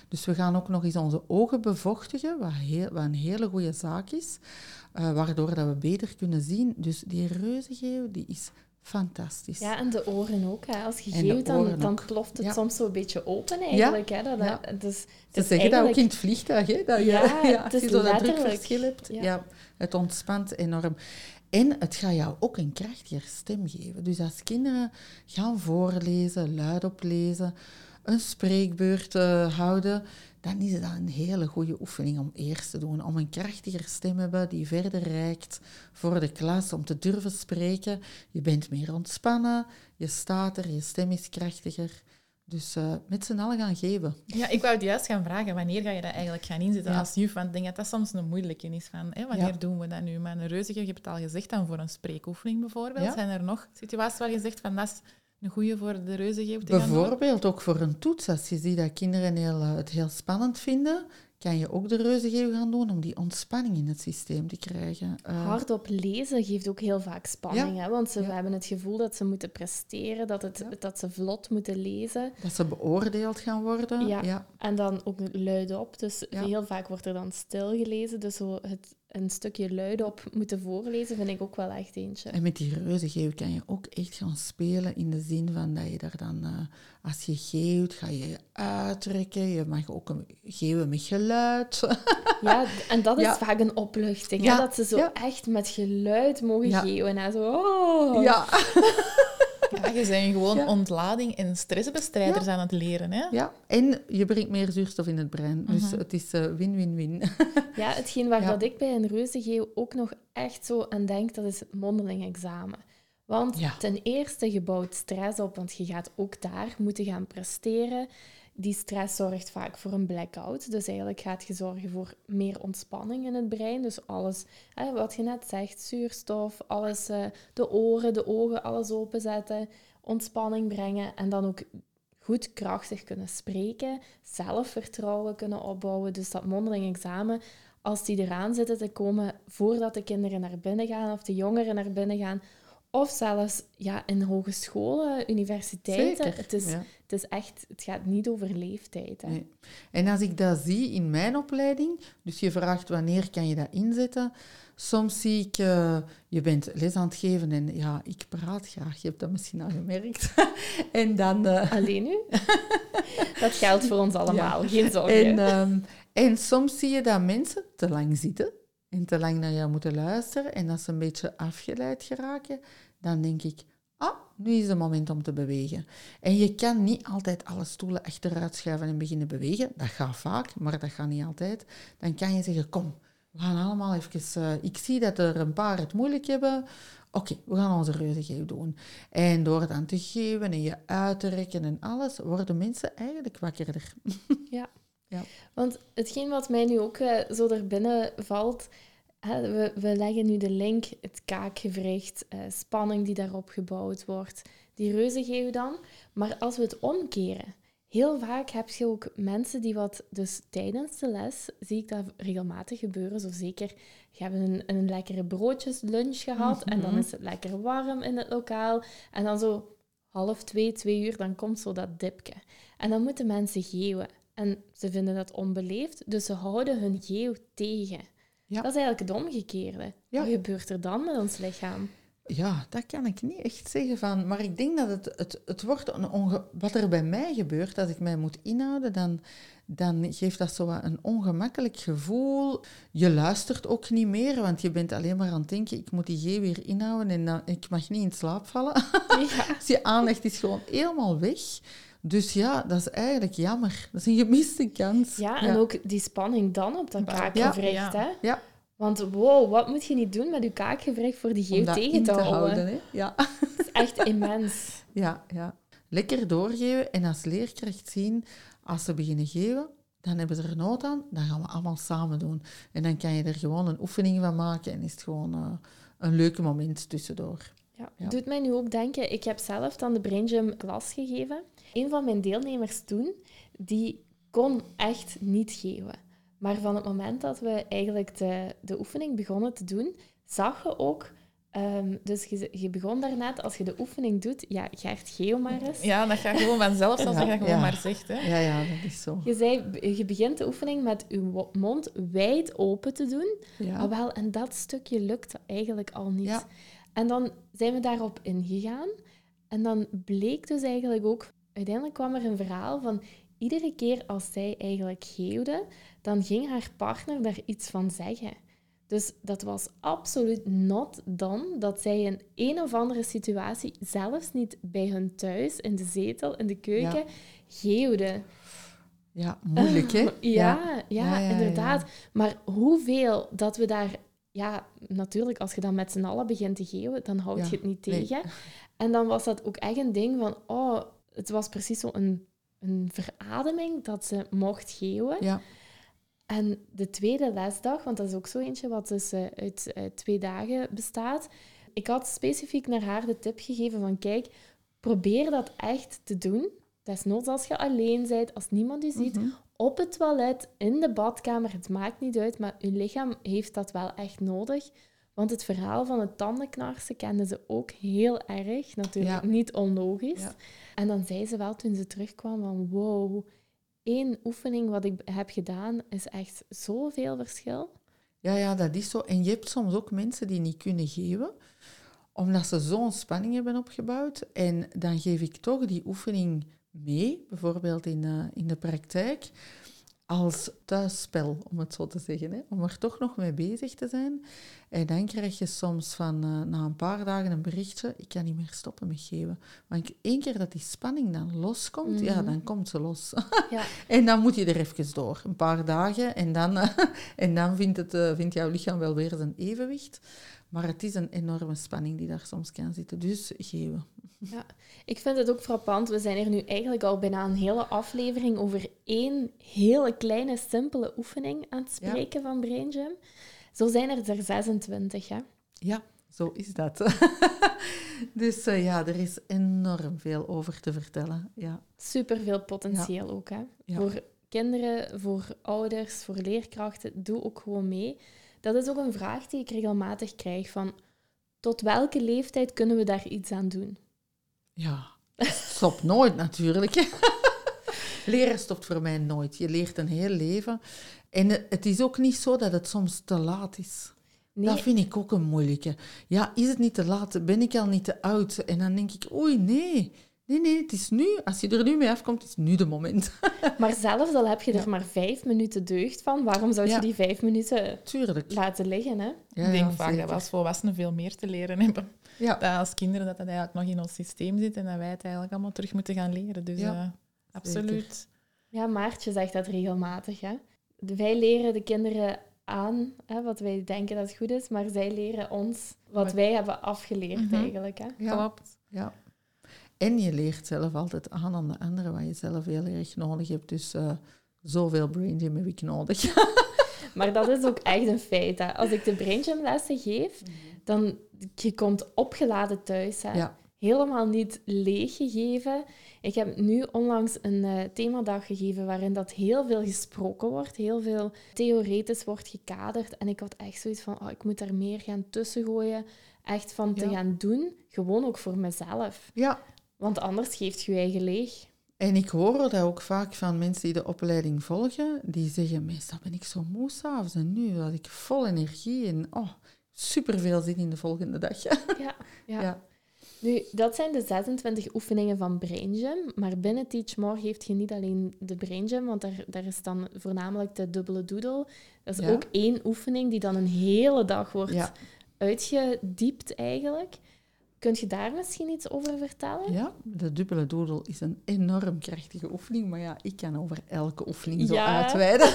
C: Dus we gaan ook nog eens onze ogen bevochtigen, wat, heel, wat een hele goede zaak is, eh, waardoor dat we beter kunnen zien. Dus die reuzengeeuw, die is fantastisch.
B: Ja, en de oren ook. Hè. Als je geeuwt, dan, dan ploft het
C: Ja.
B: soms zo een beetje open eigenlijk. Hè. Dat,
C: Ja.
B: dat, dus,
C: Ze zeggen dat ook in het vliegtuig, hè? Dat je,
B: Ja, het
C: als
B: is
C: je zo dat
B: letterlijk.
C: drukverschil hebt.
B: Ja.
C: het ontspant enorm. En het gaat jou ook een krachtiger stem geven. Dus als kinderen gaan voorlezen, luidop lezen, een spreekbeurt eh, houden, dan is dat een hele goede oefening om eerst te doen. Om een krachtiger stem te hebben die verder reikt voor de klas, om te durven spreken. Je bent meer ontspannen, je staat er, je stem is krachtiger. Dus eh, met z'n allen gaan geven.
A: Ja, ik wou het juist gaan vragen, wanneer ga je dat eigenlijk gaan inzetten
C: Ja.
A: als juf? Want ik denk dat dat soms een moeilijke is van, hè, wanneer
C: Ja.
A: doen we dat nu? Maar een reuzige, je hebt het al gezegd, dan voor een spreekoefening bijvoorbeeld.
C: Ja.
A: Zijn er nog situaties waar je zegt van, dat is een goede voor de doen?
C: Bijvoorbeeld ook voor een toets. Als je ziet dat kinderen heel, eh, het heel spannend vinden, kan je ook de reuzengeeuw gaan doen om die ontspanning in het systeem te krijgen. Eh,
B: Hardop lezen geeft ook heel vaak spanning,
C: Ja.
B: hè? want ze
C: Ja.
B: hebben het gevoel dat ze moeten presteren, dat, het,
C: Ja.
B: dat ze vlot moeten lezen.
C: dat ze beoordeeld gaan worden.
B: Ja.
C: ja.
B: En dan ook luidop, dus heel vaak wordt er dan stil gelezen. Dus zo het een stukje luidop moeten voorlezen vind ik ook wel echt eentje.
C: En met die reuzengeeuw kan je ook echt gaan spelen in de zin van dat je daar dan, eh, als je geeuwt, ga je je uitrekken. Je mag ook een geeuwen met geluid.
B: Ja, en dat is
C: Ja.
B: vaak een opluchting, hè? Dat ze zo
C: ja.
B: echt met geluid mogen geeuwen. En zo, oh.
C: ja.
A: Ja, je bent gewoon
C: Ja.
A: ontlading en stressbestrijders aan het leren. Hè?
C: ja, en je brengt meer zuurstof in het brein. Dus
A: Mhm.
C: het is eh, win-win-win.
B: Ja, hetgeen waar
C: Ja.
B: dat ik bij een reuzengeeuw ook nog echt zo aan denk, dat is mondeling examen. Want
C: Ja.
B: ten eerste, je bouwt stress op, want je gaat ook daar moeten gaan presteren. Die stress zorgt vaak voor een blackout. Dus eigenlijk gaat je zorgen voor meer ontspanning in het brein. Dus alles, hè, wat je net zegt, zuurstof, alles, eh, de oren, de ogen, alles openzetten, ontspanning brengen en dan ook goed krachtig kunnen spreken, zelfvertrouwen kunnen opbouwen. Dus dat mondeling examen, als die eraan zitten te komen voordat de kinderen naar binnen gaan of de jongeren naar binnen gaan, Of zelfs ja, in hogescholen, universiteiten.
C: Zeker.
B: Het, is,
C: ja.
B: het is echt, het gaat niet over leeftijd. Hè.
C: Nee. En als ik dat zie in mijn opleiding, dus je vraagt wanneer kan je dat inzetten, soms zie ik, eh, je bent les aan het geven en ja, ik praat graag, je hebt dat misschien al gemerkt. en dan... eh,
B: Alleen nu? dat geldt voor ons allemaal, geen zorgen.
C: en, ehm, en soms zie je dat mensen te lang zitten en te lang naar jou moeten luisteren en als ze een beetje afgeleid geraken, dan denk ik, ah, nu is het moment om te bewegen. En je kan niet altijd alle stoelen achteruit schuiven en beginnen bewegen. Dat gaat vaak, maar dat gaat niet altijd. Dan kan je zeggen, kom, we gaan allemaal even... eh, ik zie dat er een paar het moeilijk hebben. Oké, we gaan onze reuzengeef doen. En door dan te geven en je uit te rekken en alles, worden mensen eigenlijk wakkerder.
B: Ja.
C: Ja.
B: Want hetgeen wat mij nu ook eh, zo er binnen valt, we, we leggen nu de link, het kaakgewricht, eh, spanning die daarop gebouwd wordt, die reuzengeeuw dan. Maar als we het omkeren, heel vaak heb je ook mensen die wat, dus tijdens de les, zie ik dat regelmatig gebeuren, zo zeker, je hebt een, een lekkere broodjeslunch gehad en dan
C: Mhm.
B: is het lekker warm in het lokaal en dan zo half twee, twee uur, dan komt zo dat dipje. En dan moeten mensen geeuwen. En ze vinden dat onbeleefd, dus ze houden hun geeuw tegen.
C: Ja.
B: Dat is eigenlijk het omgekeerde.
C: Ja.
B: Wat gebeurt er dan met ons lichaam?
C: Ja, dat kan ik niet echt zeggen van. Maar ik denk dat het, het, het wordt een onge... Wat er bij mij gebeurt, als ik mij moet inhouden, dan, dan geeft dat zo een ongemakkelijk gevoel. Je luistert ook niet meer, want je bent alleen maar aan het denken, ik moet die G weer inhouden en dan, ik mag niet in slaap vallen.
B: Ja.
C: Dus je aandacht is gewoon helemaal weg. Dus ja, dat is eigenlijk jammer. Dat is een gemiste kans.
B: ja, en ook die spanning dan op dat kaakgewricht.
A: Ja.
B: Hè?
C: Ja.
B: Want wow, wat moet je niet doen met je kaakgewricht voor die
C: dat
B: tegen te,
C: te
B: houden?
C: houden. Hè? Ja.
B: Dat is echt immens.
C: Ja, ja. Lekker doorgeven en als leerkracht zien, als ze beginnen geven, dan hebben ze er nood aan, dan gaan we allemaal samen doen. En dan kan je er gewoon een oefening van maken en is het gewoon eh, een leuke moment tussendoor.
B: Ja,
C: Ja.
B: doet mij nu ook denken, ik heb zelf dan de Brain Gym klas gegeven. Een van mijn deelnemers toen, die kon echt niet geven. Maar van het moment dat we eigenlijk de, de oefening begonnen te doen, zag je ook... ehm, dus je, je begon daarnet, als je de oefening doet, ja, Gert, geeuw maar eens.
A: Ja, dat gaat gewoon vanzelf,
C: Ja,
A: je dat gewoon
C: ja.
A: maar zegt. Hè.
C: Ja, ja, dat is zo.
B: Je, zei, je begint de oefening met je mond wijd open te doen.
C: Ja.
B: Ah, wel, en dat stukje lukte eigenlijk al niet. En dan zijn we daarop ingegaan. En dan bleek dus eigenlijk ook... Uiteindelijk kwam er een verhaal van... Iedere keer als zij eigenlijk geeuwde, dan ging haar partner daar iets van zeggen. Dus dat was absoluut not dan dat zij in een of andere situatie, zelfs niet bij hun thuis, in de zetel, in de keuken,
C: Ja.
B: geeuwde.
C: ja, moeilijk, hè?
B: Ja, ja,
C: Ja,
B: inderdaad. Maar hoeveel dat we daar... Ja, natuurlijk, als je dan met z'n allen begint te geeuwen, dan houd
C: Ja,
B: je het niet
C: nee.
B: tegen. En dan was dat ook echt een ding van... Oh, het was precies zo een, een verademing dat ze mocht geeuwen.
C: Ja,
B: En de tweede lesdag, want dat is ook zo eentje wat dus eh, uit twee dagen bestaat. Ik had specifiek naar haar de tip gegeven van kijk, probeer dat echt te doen. Desnoods als je alleen bent, als niemand u ziet,
C: Mhm.
B: Op het toilet, in de badkamer, het maakt niet uit, maar uw lichaam heeft dat wel echt nodig. Want het verhaal van het tandenknarsen kenden ze ook heel erg. Natuurlijk
C: Ja.
B: niet onlogisch.
C: Ja.
B: En dan zei ze wel toen ze terugkwam van wow, één oefening wat ik heb gedaan is echt zoveel verschil.
C: Ja, ja, dat is zo. En je hebt soms ook mensen die niet kunnen geven, omdat ze zo'n spanning hebben opgebouwd. En dan geef ik toch die oefening mee, bijvoorbeeld in, eh, in de praktijk, als thuisspel, om het zo te zeggen. Hè? Om er toch nog mee bezig te zijn. En dan krijg je soms van eh, na een paar dagen een berichtje, ik kan niet meer stoppen met geven. Want één keer dat die spanning dan loskomt, ja,
B: Mhm.
C: dan komt ze los.
B: Ja,
C: En dan moet je er even door, een paar dagen. En dan, en dan vindt, het, eh, vindt jouw lichaam wel weer zijn evenwicht. Maar het is een enorme spanning die daar soms kan zitten. Dus geven.
B: ik vind het ook frappant. We zijn er nu eigenlijk al bijna een hele aflevering over één hele kleine, simpele oefening aan het
C: Ja.
B: spreken van Brain Gym. Zo zijn er er 26, hè?
C: Ja, zo is dat. dus eh, ja, er is enorm veel over te vertellen. Ja,
B: Super veel potentieel ook, hè?
C: Ja.
B: Voor kinderen, voor ouders, voor leerkrachten. Doe ook gewoon mee. Dat is ook een vraag die ik regelmatig krijg van... Tot welke leeftijd kunnen we daar iets aan doen?
C: Ja, stopt nooit natuurlijk. Leren stopt voor mij nooit. Je leert een heel leven. En het is ook niet zo dat het soms te laat is.
B: Nee,
C: Dat vind ik ook een moeilijke. Ja, is het niet te laat? Ben ik al niet te oud? En dan denk ik, oei, nee. Nee, nee, het is nu. Als je er nu mee afkomt, is nu de moment.
B: maar zelfs al heb je er maar vijf minuten deugd van, waarom zou je
C: Ja.
B: die vijf minuten
C: Tuurlijk.
B: laten liggen? Hè?
C: Ja,
A: ik denk
C: ja,
A: vaak dat we als volwassenen veel meer te leren hebben.
C: Ja,
A: Dat als kinderen dat dat eigenlijk nog in ons systeem zit en dat wij het eigenlijk allemaal terug moeten gaan leren. Dus
C: Ja,
A: eh, absoluut.
B: Ja, Maartje zegt dat regelmatig. Hè? Wij leren de kinderen aan hè, wat wij denken dat goed is, maar zij leren ons wat wij hebben afgeleerd
A: Mhm.
B: eigenlijk. Hè?
C: ja,
A: Klopt.
C: ja. En je leert zelf altijd aan aan de anderen wat je zelf heel erg nodig hebt. Dus eh, zoveel brain gym heb ik nodig.
B: Maar dat is ook echt een feit. Hè? Als ik de braingym lessen geef, dan je komt opgeladen thuis. Hè?
C: Ja.
B: Helemaal niet leeg gegeven. Ik heb nu onlangs een eh, themadag gegeven waarin dat heel veel gesproken wordt, heel veel theoretisch wordt gekaderd. En ik had echt zoiets van, oh, ik moet daar meer gaan tussengooien. Echt van te
C: Ja.
B: gaan doen, gewoon ook voor mezelf.
C: ja,
B: Want anders geeft je je eigen leeg.
C: En ik hoor dat ook vaak van mensen die de opleiding volgen, die zeggen, meestal ben ik zo moe s'avonds en nu had ik vol energie en oh, super veel zin in de volgende dag.
B: Ja, ja.
C: Ja.
B: Nu, dat zijn de 26 oefeningen van Brain Gym. Maar binnen Teach More heeft je niet alleen de Brain Gym, want daar, daar is dan voornamelijk de dubbele doodle. Dat is
C: Ja.
B: ook één oefening die dan een hele dag wordt
C: Ja.
B: uitgediept eigenlijk. Kunt je daar misschien iets over vertellen?
C: ja, de dubbele doodle is een enorm krachtige oefening, maar ja, ik kan over elke oefening zo
B: Ja.
C: uitweiden.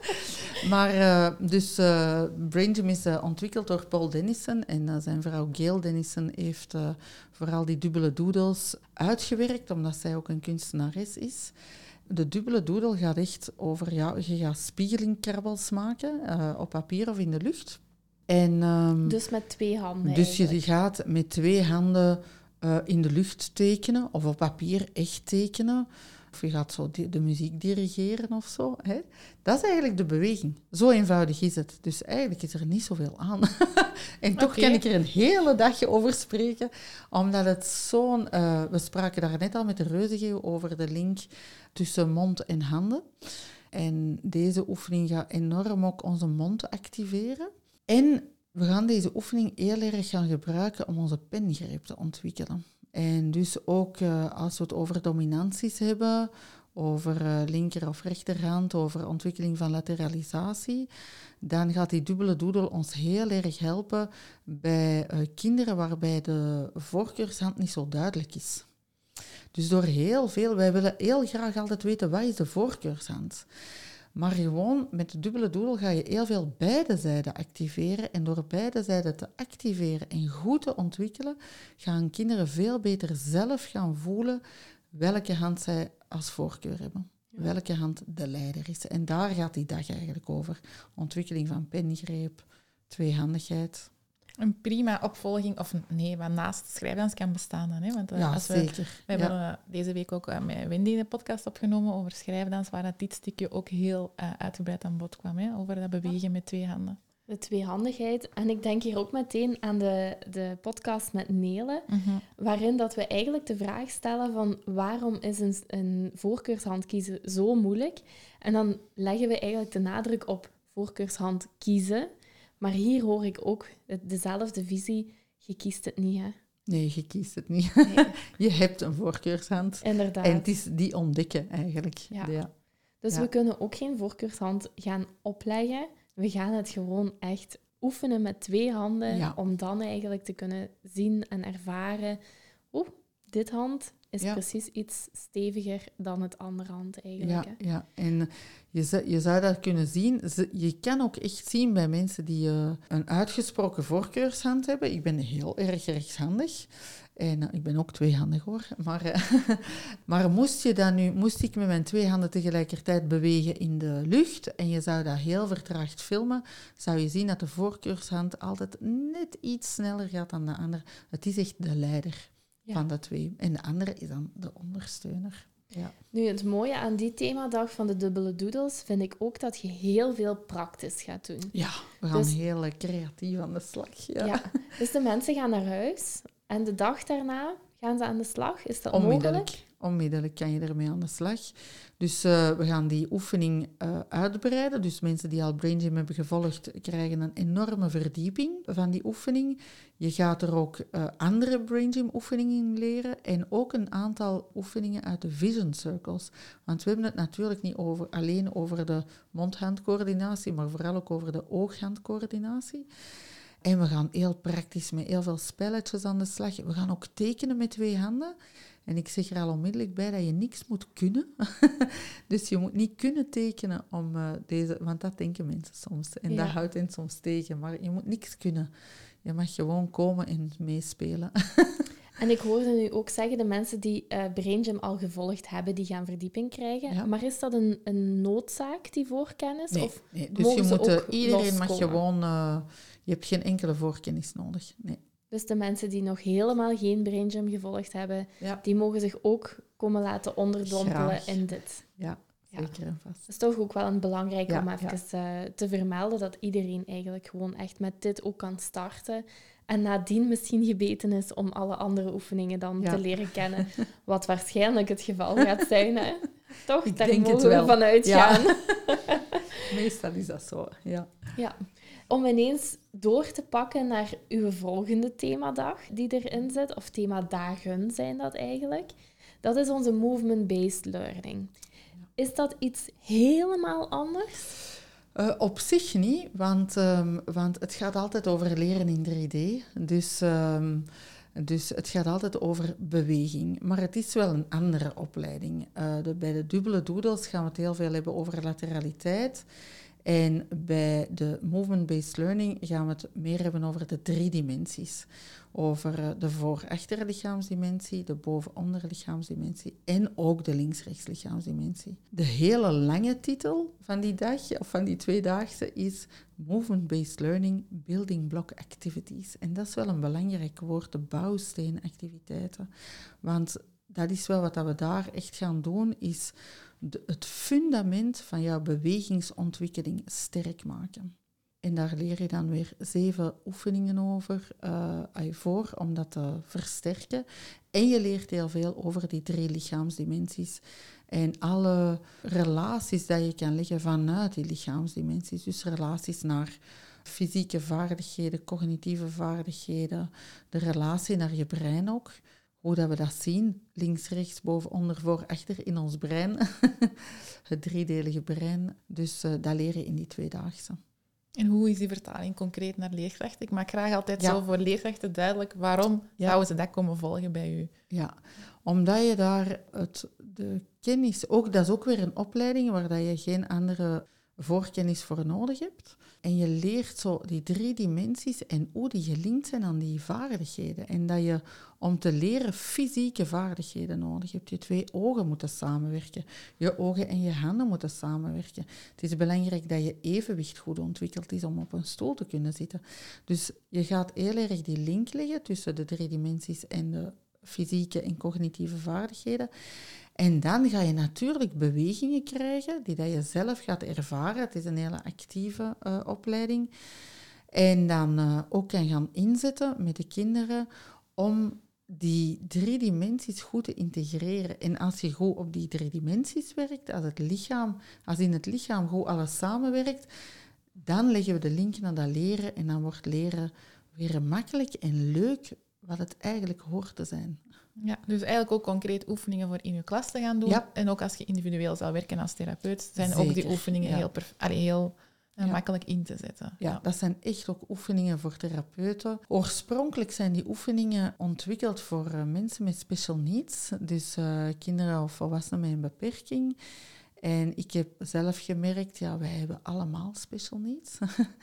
C: maar eh, dus eh Brain Gym is eh, ontwikkeld door Paul Dennison en zijn vrouw Gail Dennison heeft vooral die dubbele doodles uitgewerkt, omdat zij ook een kunstenares is. De dubbele doodle gaat echt over, ja, je gaat spiegelingkrabbels maken op papier of in de lucht. En, ehm,
B: Dus met twee handen
C: dus je gaat met twee handen eh, in de lucht tekenen of op papier echt tekenen. Of je gaat zo de muziek dirigeren of zo. Hè? Dat is eigenlijk de beweging. Zo eenvoudig is het. Dus eigenlijk is er niet zoveel aan. en toch kan ik er een hele dagje over spreken, omdat het zo'n... eh, we spraken daar net al met de Reuzegeel over de link tussen mond en handen. En deze oefening gaat enorm ook onze mond activeren. En we gaan deze oefening heel erg gaan gebruiken om onze pengreep te ontwikkelen. En dus ook eh, als we het over dominanties hebben, over eh, linker of rechterhand, over ontwikkeling van lateralisatie, dan gaat die dubbele doodle ons heel erg helpen bij eh, kinderen waarbij de voorkeurshand niet zo duidelijk is. Dus door heel veel, wij willen heel graag altijd weten wat is de voorkeurshand. Maar gewoon met de dubbele doodle ga je heel veel beide zijden activeren. En door beide zijden te activeren en goed te ontwikkelen, gaan kinderen veel beter zelf gaan voelen welke hand zij als voorkeur hebben. Welke hand de leider is. En daar gaat die dag eigenlijk over. Ontwikkeling van pengreep, tweehandigheid.
A: Een prima opvolging, of nee, wat naast schrijfdans kan bestaan dan. Hè? Want eh,
C: ja,
A: als we,
C: zeker.
A: we
C: Ja.
A: hebben eh, deze week ook eh, met Wendy een podcast opgenomen over schrijfdans, waar dat dit stukje ook heel eh, uitgebreid aan bod kwam. Hè? Over dat bewegen met twee handen.
B: De tweehandigheid. En ik denk hier ook meteen aan de, de podcast met Nele, waarin dat we eigenlijk de vraag stellen van waarom is een, een voorkeurshand kiezen zo moeilijk? En dan leggen we eigenlijk de nadruk op voorkeurshand kiezen. Maar hier hoor ik ook dezelfde visie. Je kiest het niet, hè?
C: Nee, je kiest het niet.
B: Nee,
C: Je hebt een voorkeurshand.
B: inderdaad.
C: En het is die ontdekken eigenlijk.
B: Ja.
C: Ja.
B: Dus
C: Ja.
B: we kunnen ook geen voorkeurshand gaan opleggen. We gaan het gewoon echt oefenen met twee handen,
C: Ja.
B: om dan eigenlijk te kunnen zien en ervaren. Oeh, dit hand is
C: Ja.
B: precies iets steviger dan het andere hand eigenlijk.
C: Ja,
B: hè.
C: ja. en je zou, je zou dat kunnen zien. Je kan ook echt zien bij mensen die eh, een uitgesproken voorkeurshand hebben. Ik ben heel erg rechtshandig. En eh, ik ben ook tweehandig hoor. Maar, eh, maar moest, je dan nu, moest ik met mijn twee handen tegelijkertijd bewegen in de lucht en je zou dat heel vertraagd filmen, zou je zien dat de voorkeurshand altijd net iets sneller gaat dan de andere. Het is echt de leider
B: Ja.
C: van de twee. En de andere is dan de ondersteuner. Ja.
B: Nu, het mooie aan die themadag van de dubbele doodles vind ik ook dat je heel veel praktisch gaat doen.
C: Ja, we gaan
B: Dus-
C: heel creatief aan de slag. Ja.
B: Ja. Dus de mensen gaan naar huis en de dag daarna gaan ze aan de slag. Is dat mogelijk?
C: Onmiddellijk. Onmiddellijk kan je ermee aan de slag. Dus eh, we gaan die oefening eh, uitbreiden. Dus mensen die al Brain Gym hebben gevolgd, krijgen een enorme verdieping van die oefening. Je gaat er ook eh, andere Brain Gym oefeningen in leren en ook een aantal oefeningen uit de Vision Circles. Want we hebben het natuurlijk niet over, alleen over de mond-handcoördinatie, maar vooral ook over de oog-handcoördinatie. En we gaan heel praktisch met heel veel spelletjes aan de slag. We gaan ook tekenen met twee handen. En ik zeg er al onmiddellijk bij dat je niks moet kunnen. dus je moet niet kunnen tekenen om eh, deze... Want dat denken mensen soms. En
B: Ja.
C: dat houdt hen soms tegen. Maar je moet niks kunnen. Je mag gewoon komen en meespelen.
B: En ik hoorde nu ook zeggen, de mensen die eh Brain Gym al gevolgd hebben, die gaan verdieping krijgen.
C: Ja.
B: Maar is dat een, een noodzaak, die voorkennis?
C: Nee,
B: Of
C: nee. Dus je moet, eh, iedereen mag gewoon... je hebt geen enkele voorkennis nodig. Nee.
B: Dus de mensen die nog helemaal geen Brain Gym gevolgd hebben,
C: Ja.
B: die mogen zich ook komen laten onderdompelen
C: Graag.
B: in dit.
C: Ja,
B: Ja.
C: zeker en vast.
B: Dat is toch ook wel een belangrijk om even eh, te vermelden dat iedereen eigenlijk gewoon echt met dit ook kan starten. En nadien misschien gebeten is om alle andere oefeningen dan te leren kennen. Wat waarschijnlijk het geval gaat zijn. Hè? Toch?
C: Ik
B: Daar
C: denk het
B: mogen we
C: wel.
B: vanuit gaan.
C: Meestal is dat zo, ja.
B: Ja. Om ineens door te pakken naar uw volgende themadag die erin zit, of themadagen zijn dat eigenlijk. Dat is onze movement-based learning. Is dat iets helemaal anders?
C: Eh, op zich niet, want, ehm, want het gaat altijd over leren in 3D. Dus, ehm, dus het gaat altijd over beweging. Maar het is wel een andere opleiding. Eh, de, bij de dubbele doodles gaan we het heel veel hebben over lateraliteit. En bij de movement-based learning gaan we het meer hebben over de drie dimensies. Over eh, de voor-achterlichaamsdimensie, de boven-onderlichaamsdimensie en ook de links-rechts-lichaamsdimensie. De hele lange titel van die dag, of van die tweedaagse, is Movement-Based Learning Building Block Activities. En dat is wel een belangrijk woord, de bouwsteenactiviteiten. Want dat is wel wat we daar echt gaan doen, is het fundament van jouw bewegingsontwikkeling sterk maken. En daar leer je dan weer zeven oefeningen over eh, voor om dat te versterken. En je leert heel veel over die drie lichaamsdimensies. En alle relaties dat je kan leggen vanuit die lichaamsdimensies. Dus relaties naar fysieke vaardigheden, cognitieve vaardigheden, de relatie naar je brein ook. Hoe dat we dat zien, links, rechts, boven, onder, voor, achter in ons brein. Het driedelige brein. Dus eh, dat leer je in die tweedaagse.
A: En hoe is die vertaling concreet naar leerkrachten? Ik maak graag altijd
C: Ja.
A: zo voor leerkrachten duidelijk waarom
C: Ja.
A: zouden ze dat komen volgen bij u.
C: Ja, omdat je daar het, de kennis, ook, dat is ook weer een opleiding waar dat je geen andere voorkennis voor nodig hebt. En je leert zo die drie dimensies en hoe die gelinkt zijn aan die vaardigheden. En dat je om te leren fysieke vaardigheden nodig hebt. Je twee ogen moeten samenwerken. Je ogen en je handen moeten samenwerken. Het is belangrijk dat je evenwicht goed ontwikkeld is om op een stoel te kunnen zitten. Dus je gaat heel erg die link leggen tussen de drie dimensies en de fysieke en cognitieve vaardigheden. En dan ga je natuurlijk bewegingen krijgen die dat je zelf gaat ervaren. Het is een hele actieve eh, opleiding. En dan eh, ook kan gaan inzetten met de kinderen om die drie dimensies goed te integreren. En als je goed op die drie dimensies werkt, als, het lichaam, als in het lichaam goed alles samenwerkt, dan leggen we de link naar dat leren en dan wordt leren weer makkelijk en leuk wat het eigenlijk hoort te zijn.
A: Ja, dus eigenlijk ook concreet oefeningen voor in uw klas te gaan doen.
C: Ja.
A: En ook als je individueel zou werken als therapeut, zijn ook die oefeningen
C: ja.
A: heel, allee, heel eh, makkelijk in te zetten.
C: Ja, dat zijn echt ook oefeningen voor therapeuten. Oorspronkelijk zijn die oefeningen ontwikkeld voor eh, mensen met special needs, dus eh, kinderen of volwassenen met een beperking. En ik heb zelf gemerkt, ja, wij hebben allemaal special needs.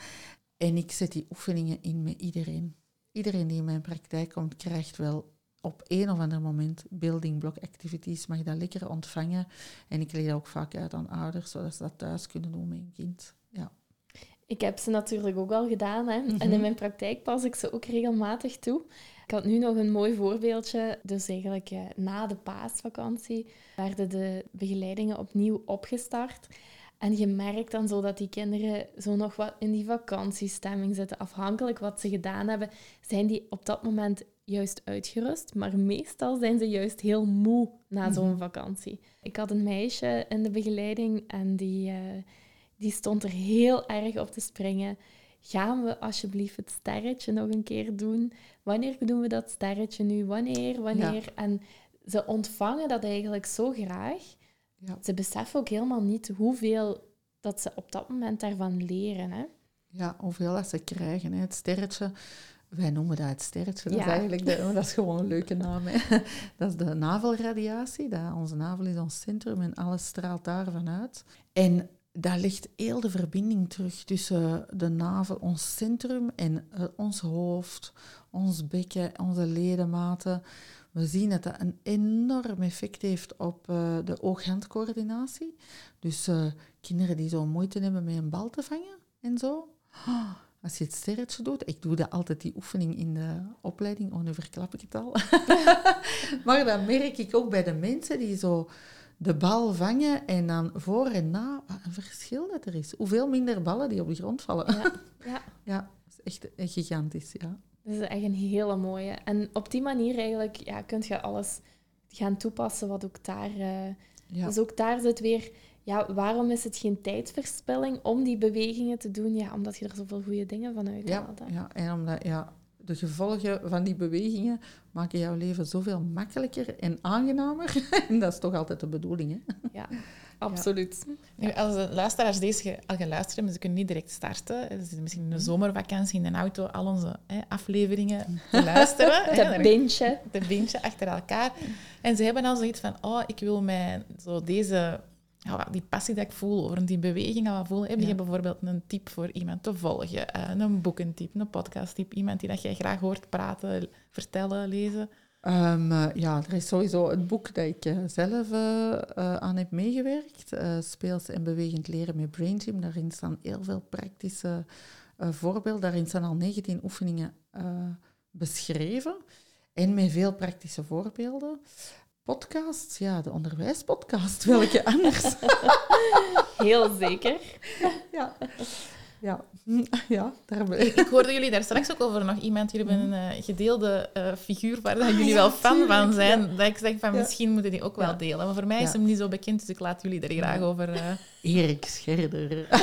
C: en ik zet die oefeningen in met iedereen. Iedereen die in mijn praktijk komt, krijgt wel op een of ander moment building block activities, mag dat lekker ontvangen. En ik leg dat ook vaak uit aan ouders, zodat ze dat thuis kunnen doen met hun kind. Ja.
B: Ik heb ze natuurlijk ook al gedaan. Hè? En
C: Mhm.
B: in mijn praktijk pas ik ze ook regelmatig toe. Ik had nu nog een mooi voorbeeldje. Dus eigenlijk eh, na de paasvakantie werden de begeleidingen opnieuw opgestart. En je merkt dan zo dat die kinderen zo nog wat in die vakantiestemming zitten. Afhankelijk wat ze gedaan hebben, zijn die op dat moment juist uitgerust. Maar meestal zijn ze juist heel moe na zo'n
C: Mhm.
B: vakantie. Ik had een meisje in de begeleiding en die, eh, die stond er heel erg op te springen. Gaan we alsjeblieft het sterretje nog een keer doen? Wanneer doen we dat sterretje nu? Wanneer? Wanneer? En ze ontvangen dat eigenlijk zo graag.
C: Ja.
B: Ze beseffen ook helemaal niet hoeveel dat ze op dat moment daarvan leren. Hè?
C: Ja, hoeveel dat ze krijgen. Hè. Het sterretje, wij noemen dat het sterretje. Dat,
B: Ja.
C: is, eigenlijk de, dat is gewoon een leuke naam. Hè. Dat is de navelradiatie. Dat, onze navel is ons centrum en alles straalt daarvan uit. En dat legt heel de verbinding terug tussen de navel, ons centrum, en eh, ons hoofd, ons bekken, onze ledematen. We zien dat dat een enorm effect heeft op eh, de oog-handcoördinatie. Dus eh, kinderen die zo moeite hebben met een bal te vangen en zo. Als je het sterretje doet, ik doe dat altijd die oefening in de opleiding, oh nu verklap ik het al. maar dan merk ik ook bij de mensen die zo de bal vangen en dan voor en na, wat een verschil dat er is. Hoeveel minder ballen die op de grond vallen.
B: Ja, ja.
C: Ja, dat is echt eh, gigantisch, ja.
B: Dat is echt een hele mooie. En op die manier eigenlijk ja, kun je alles gaan toepassen wat ook daar... eh,
C: ja.
B: Dus ook daar zit weer... Ja, waarom is het geen tijdverspilling om die bewegingen te doen? Ja, omdat je er zoveel goede dingen van
C: Ja,
B: uithaalt. hè.
C: ja, en omdat ja, de gevolgen van die bewegingen maken jouw leven zoveel makkelijker en aangenamer. en dat is toch altijd de bedoeling, hè?
B: Ja, absoluut.
A: Nu, als de luisteraars deze al geluisterd hebben, ze kunnen niet direct starten. Ze zitten misschien in de zomervakantie in de auto al onze hè, afleveringen te luisteren.
B: Te bintje.
A: beentje achter elkaar. En ze hebben al zoiets van, oh, ik wil mij zo deze, ja, die passie dat ik voel over die beweging al voelen. Heb je
C: Ja.
A: bijvoorbeeld een tip voor iemand te volgen? Eh, een boekentip, een podcasttip, iemand die dat jij graag hoort praten, vertellen, lezen?
C: Ehm, eh, ja, er is sowieso het boek dat ik eh, zelf aan heb meegewerkt. eh, Speels en bewegend leren met Brain Gym. Daarin staan heel veel praktische voorbeelden. Daarin staan al 19 oefeningen beschreven. En met veel praktische voorbeelden. Podcasts, ja, de onderwijspodcast. Welke anders?
B: Heel zeker.
C: ja. Ja. Ja, daar ben ik.
A: Ik hoorde jullie daar straks ook over nog iemand. Jullie hebben een eh, gedeelde eh, figuur waar dat jullie
C: ja,
A: wel fan van zijn.
C: ja.
A: Dat ik zeg van,
C: Ja.
A: misschien moeten die ook wel
C: Ja.
A: delen. Maar voor mij is hem niet zo bekend, dus ik laat jullie er graag over... eh,
C: Erik Scherder. ja,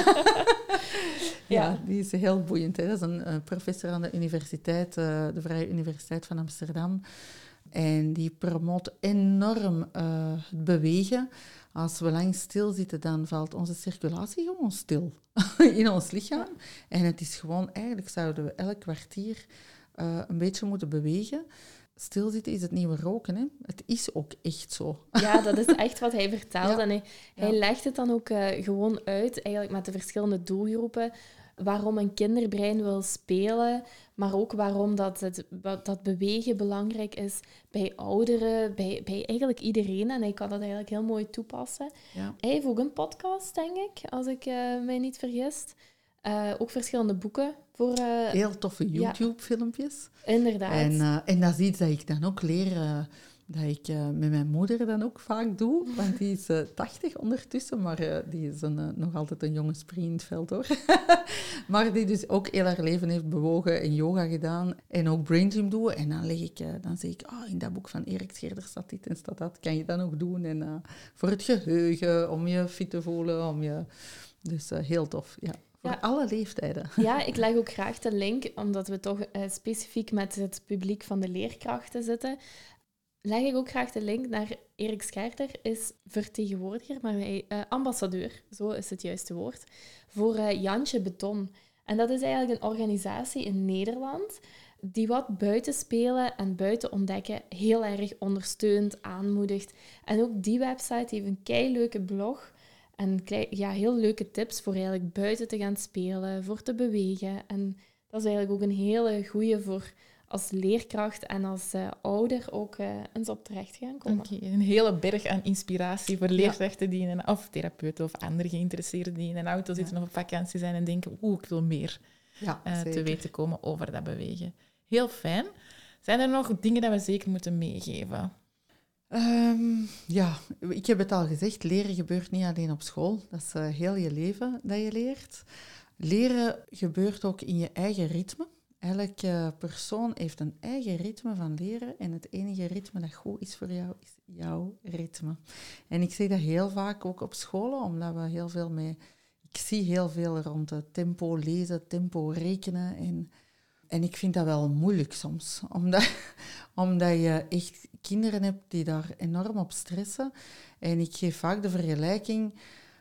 B: Ja.
C: die is heel boeiend. Hè. Dat is een, professor aan de universiteit, eh, de Vrije Universiteit van Amsterdam. En die promoot enorm eh, het bewegen. Als we lang stilzitten, dan valt onze circulatie gewoon stil in ons lichaam. En het is gewoon, eigenlijk zouden we elk kwartier eh, een beetje moeten bewegen. Stilzitten is het nieuwe roken. Hè. Het is ook echt zo.
B: Ja, dat is echt wat hij vertelt.
C: Ja.
B: En hij, legt het dan ook eh, gewoon uit, eigenlijk met de verschillende doelgroepen, waarom een kinderbrein wil spelen, maar ook waarom dat, het, dat bewegen belangrijk is bij ouderen, bij, bij eigenlijk iedereen. En hij kan dat eigenlijk heel mooi toepassen.
C: Ja.
B: Hij heeft ook een podcast, denk ik, als ik eh, mij niet vergis. Eh, ook verschillende boeken voor... eh,
C: Heel toffe
B: Ja.
C: YouTube-filmpjes.
B: inderdaad.
C: En, en dat is iets dat ik dan ook leer, dat ik eh, met mijn moeder dan ook vaak doe. Want die is eh 80 ondertussen, maar eh, die is een, nog altijd een jonge sprint in het veld hoor. maar die dus ook heel haar leven heeft bewogen en yoga gedaan en ook brain gym doen. En dan, leg ik, dan zeg ik, ah in dat boek van Erik Scherder staat dit en staat dat, kan je dan ook doen. En voor het geheugen, om je fit te voelen, om je... Dus heel tof, ja. Voor
B: Ja.
C: alle leeftijden.
B: Ja, ik leg ook graag de link, omdat we toch eh, specifiek met het publiek van de leerkrachten zitten. Leg ik ook graag de link naar Erik Scherder, is vertegenwoordiger, maar eh, ambassadeur, zo is het juiste woord, voor eh, Jantje Beton. En dat is eigenlijk een organisatie in Nederland die wat buiten spelen en buiten ontdekken heel erg ondersteunt, aanmoedigt. En ook die website heeft een kei leuke blog en ja, heel leuke tips voor eigenlijk buiten te gaan spelen, voor te bewegen. En dat is eigenlijk ook een hele goeie voor als leerkracht en als eh, ouder ook eh, eens op terecht gaan komen.
A: Oké, een hele berg aan inspiratie voor leerkrachten die in een, of therapeuten of andere geïnteresseerden die in een auto zitten of op vakantie zijn en denken, oeh, ik wil meer
C: Ja,
A: eh, te weten komen over dat bewegen. Heel fijn. Zijn er nog dingen dat we zeker moeten meegeven?
C: Ehm, ja, ik heb het al gezegd, leren gebeurt niet alleen op school. Dat is heel je leven dat je leert. Leren gebeurt ook in je eigen ritme. Elke persoon heeft een eigen ritme van leren en het enige ritme dat goed is voor jou, is jouw ritme. En ik zeg dat heel vaak ook op scholen, omdat we heel veel mee... Ik zie heel veel rond tempo lezen, tempo rekenen en... En ik vind dat wel moeilijk soms, omdat, omdat je echt kinderen hebt die daar enorm op stressen. En ik geef vaak de vergelijking,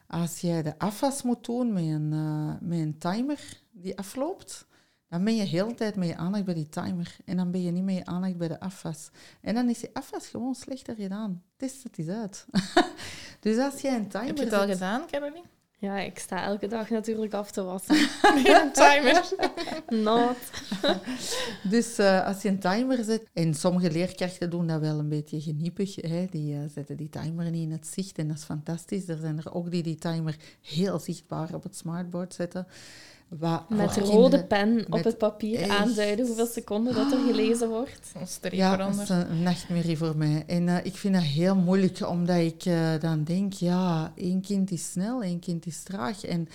C: als jij de afwas moet doen met een, eh, met een timer die afloopt, dan ben je heel de tijd met je aandacht bij die timer. En dan ben je niet met je aandacht bij de afwas. En dan is die afwas gewoon slechter gedaan. Test het eens uit. dus als jij een timer...
A: Heb je het al
C: zet-
A: gedaan, Caroline?
B: Ja, ik sta elke dag natuurlijk af te wassen.
A: een timer.
B: Not.
C: Dus eh, als je een timer zet, en sommige leerkrachten doen dat wel een beetje geniepig, hè, die eh, zetten die timer niet in het zicht en dat is fantastisch. Er zijn er ook die die timer heel zichtbaar op het smartboard zetten. Wat
B: Met rode
C: kinderen-
B: pen op
C: met
B: het papier
C: echt-
B: aanduiden hoeveel seconden dat er gelezen wordt.
A: Een streep
C: Ja, dat is een nachtmerrie voor mij. En eh, ik vind dat heel moeilijk, omdat ik eh, dan denk, ja, één kind is snel, één kind is traag. En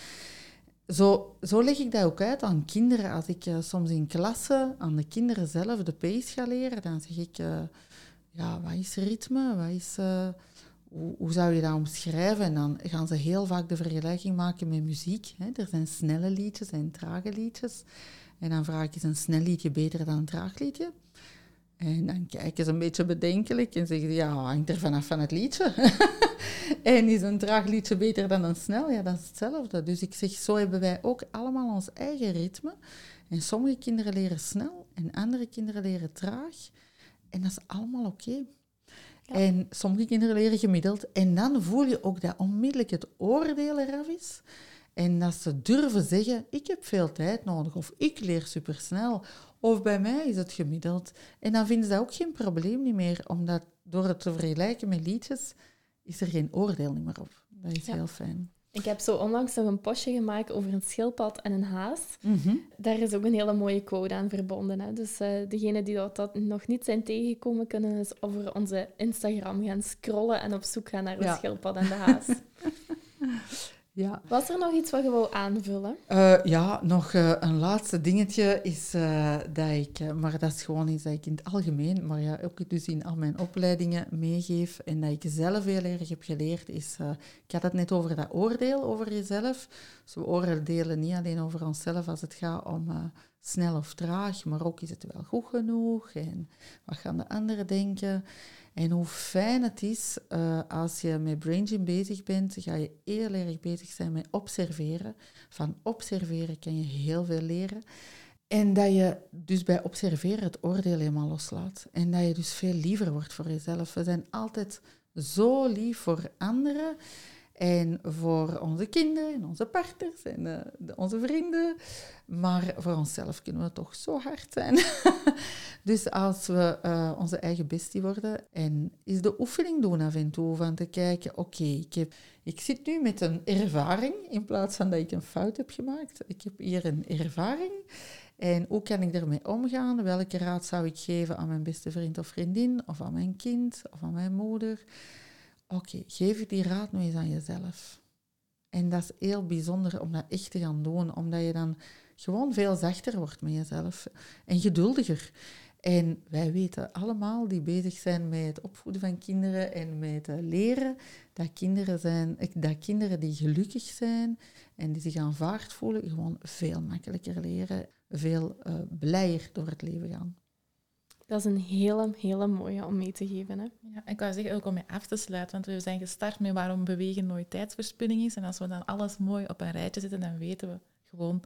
C: zo, zo leg ik dat ook uit aan kinderen. Als ik eh, soms in klassen aan de kinderen zelf de pace ga leren, dan zeg ik, eh, ja, wat is ritme? Wat is, hoe, zou je dat omschrijven? En dan gaan ze heel vaak de vergelijking maken met muziek. Hè. Er zijn snelle liedjes en trage liedjes. En dan vraag ik, is een snel liedje beter dan een traag liedje? En dan kijken ze een beetje bedenkelijk en zeggen ze, ja, hangt er vanaf van het liedje. en is een traag liedje beter dan een snel? Ja, dat is hetzelfde. Dus ik zeg, zo hebben wij ook allemaal ons eigen ritme. En sommige kinderen leren snel en andere kinderen leren traag. En dat is allemaal oké.
B: Ja.
C: En sommige kinderen leren gemiddeld. En dan voel je ook dat onmiddellijk het oordeel eraf is. En dat ze durven zeggen, ik heb veel tijd nodig. Of ik leer supersnel. Of bij mij is het gemiddeld. En dan vinden ze dat ook geen probleem niet meer. Omdat door het te vergelijken met liedjes, is er geen oordeel niet meer op. Dat is
B: Ja.
C: heel fijn.
B: Ik heb zo onlangs nog een postje gemaakt over een schildpad en een haas. Daar is ook een hele mooie code aan verbonden. Hè. Dus eh degenen die dat, dat nog niet zijn tegengekomen, kunnen eens over onze Instagram gaan scrollen en op zoek gaan naar de
C: Ja.
B: schildpad en de haas.
C: Ja.
B: Was er nog iets wat je wou aanvullen?
C: Eh, ja, nog eh, een laatste dingetje is eh, dat ik, maar dat is gewoon iets dat ik in het algemeen, maar ja, ook dus in al mijn opleidingen meegeef en dat ik zelf heel erg heb geleerd, is, ik had het net over dat oordeel over jezelf. Dus we oordelen niet alleen over onszelf als het gaat om snel of traag, maar ook is het wel goed genoeg en wat gaan de anderen denken. En hoe fijn het is eh, als je met Brain bezig bent, ga je heel erg bezig zijn met observeren. Van observeren kan je heel veel leren. En dat je dus bij observeren het oordeel helemaal loslaat. En dat je dus veel liever wordt voor jezelf. We zijn altijd zo lief voor anderen. En voor onze kinderen en onze partners en eh, onze vrienden. Maar voor onszelf kunnen we toch zo hard zijn. dus als we eh, onze eigen bestie worden en is de oefening doen af en toe van te kijken, oké, ik ik zit nu met een ervaring in plaats van dat ik een fout heb gemaakt. Ik heb hier een ervaring. En hoe kan ik ermee omgaan? Welke raad zou ik geven aan mijn beste vriend of vriendin, of aan mijn kind, of aan mijn moeder? Oké, geef die raad nu eens aan jezelf. En dat is heel bijzonder om dat echt te gaan doen, omdat je dan gewoon veel zachter wordt met jezelf en geduldiger. En wij weten allemaal die bezig zijn met het opvoeden van kinderen en met het leren, dat kinderen, zijn, dat kinderen die gelukkig zijn en die zich aanvaard voelen, gewoon veel makkelijker leren, veel uh, blijer door het leven gaan.
B: Dat is een hele, hele mooie om mee te geven. Hè?
A: Ja, ik wou zeggen, ook om mee af te sluiten, want we zijn gestart met waarom bewegen nooit tijdsverspilling is. En als we dan alles mooi op een rijtje zetten, dan weten we gewoon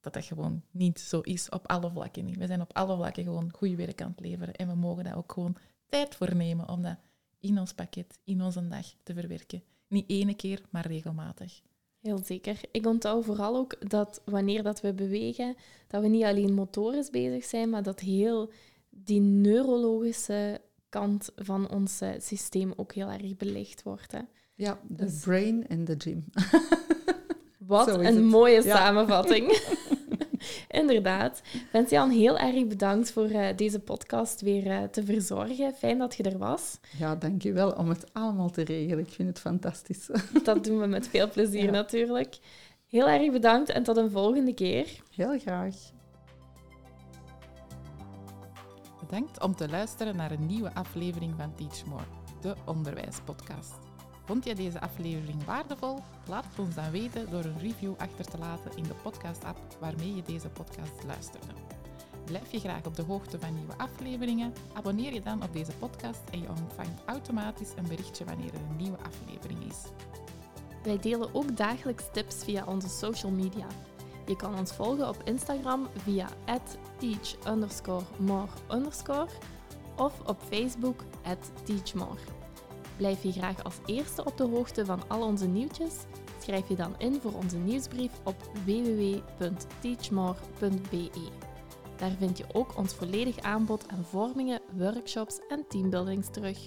A: dat dat gewoon niet zo is op alle vlakken. Niet. We zijn op alle vlakken gewoon goede werk aan het leveren. En we mogen daar ook gewoon tijd voor nemen om dat in ons pakket, in onze dag te verwerken. Niet ene keer, maar regelmatig.
B: Heel zeker. Ik onthoud vooral ook dat wanneer dat we bewegen, dat we niet alleen motorisch bezig zijn, maar dat heel die neurologische kant van ons eh, systeem ook heel erg belicht wordt. Hè.
C: Ja, de
B: Dus-
C: brain en de gym.
B: Wat een
C: het.
B: mooie
C: Ja.
B: samenvatting. Inderdaad. Vincian, heel erg bedankt voor eh, deze podcast weer eh, te verzorgen. Fijn dat je er was.
C: Ja, dankjewel om het allemaal te regelen. Ik vind het fantastisch.
B: Dat doen we met veel plezier
C: Ja.
B: natuurlijk. Heel erg bedankt en tot een volgende keer.
C: Heel graag.
A: Bedankt om te luisteren naar een nieuwe aflevering van Teach More, de onderwijspodcast. Vond je deze aflevering waardevol? Laat het ons dan weten door een review achter te laten in de podcast-app waarmee je deze podcast luisterde. Blijf je graag op de hoogte van nieuwe afleveringen? Abonneer je dan op deze podcast en je ontvangt automatisch een berichtje wanneer er een nieuwe aflevering is.
B: Wij delen ook dagelijks tips via onze social media. Je kan ons volgen op Instagram via teach of op Facebook teachmore. Blijf je graag als eerste op de hoogte van al onze nieuwtjes? Schrijf je dan in voor onze nieuwsbrief op www.teachmore.be. Daar vind je ook ons volledig aanbod aan vormingen, workshops en teambuildings terug.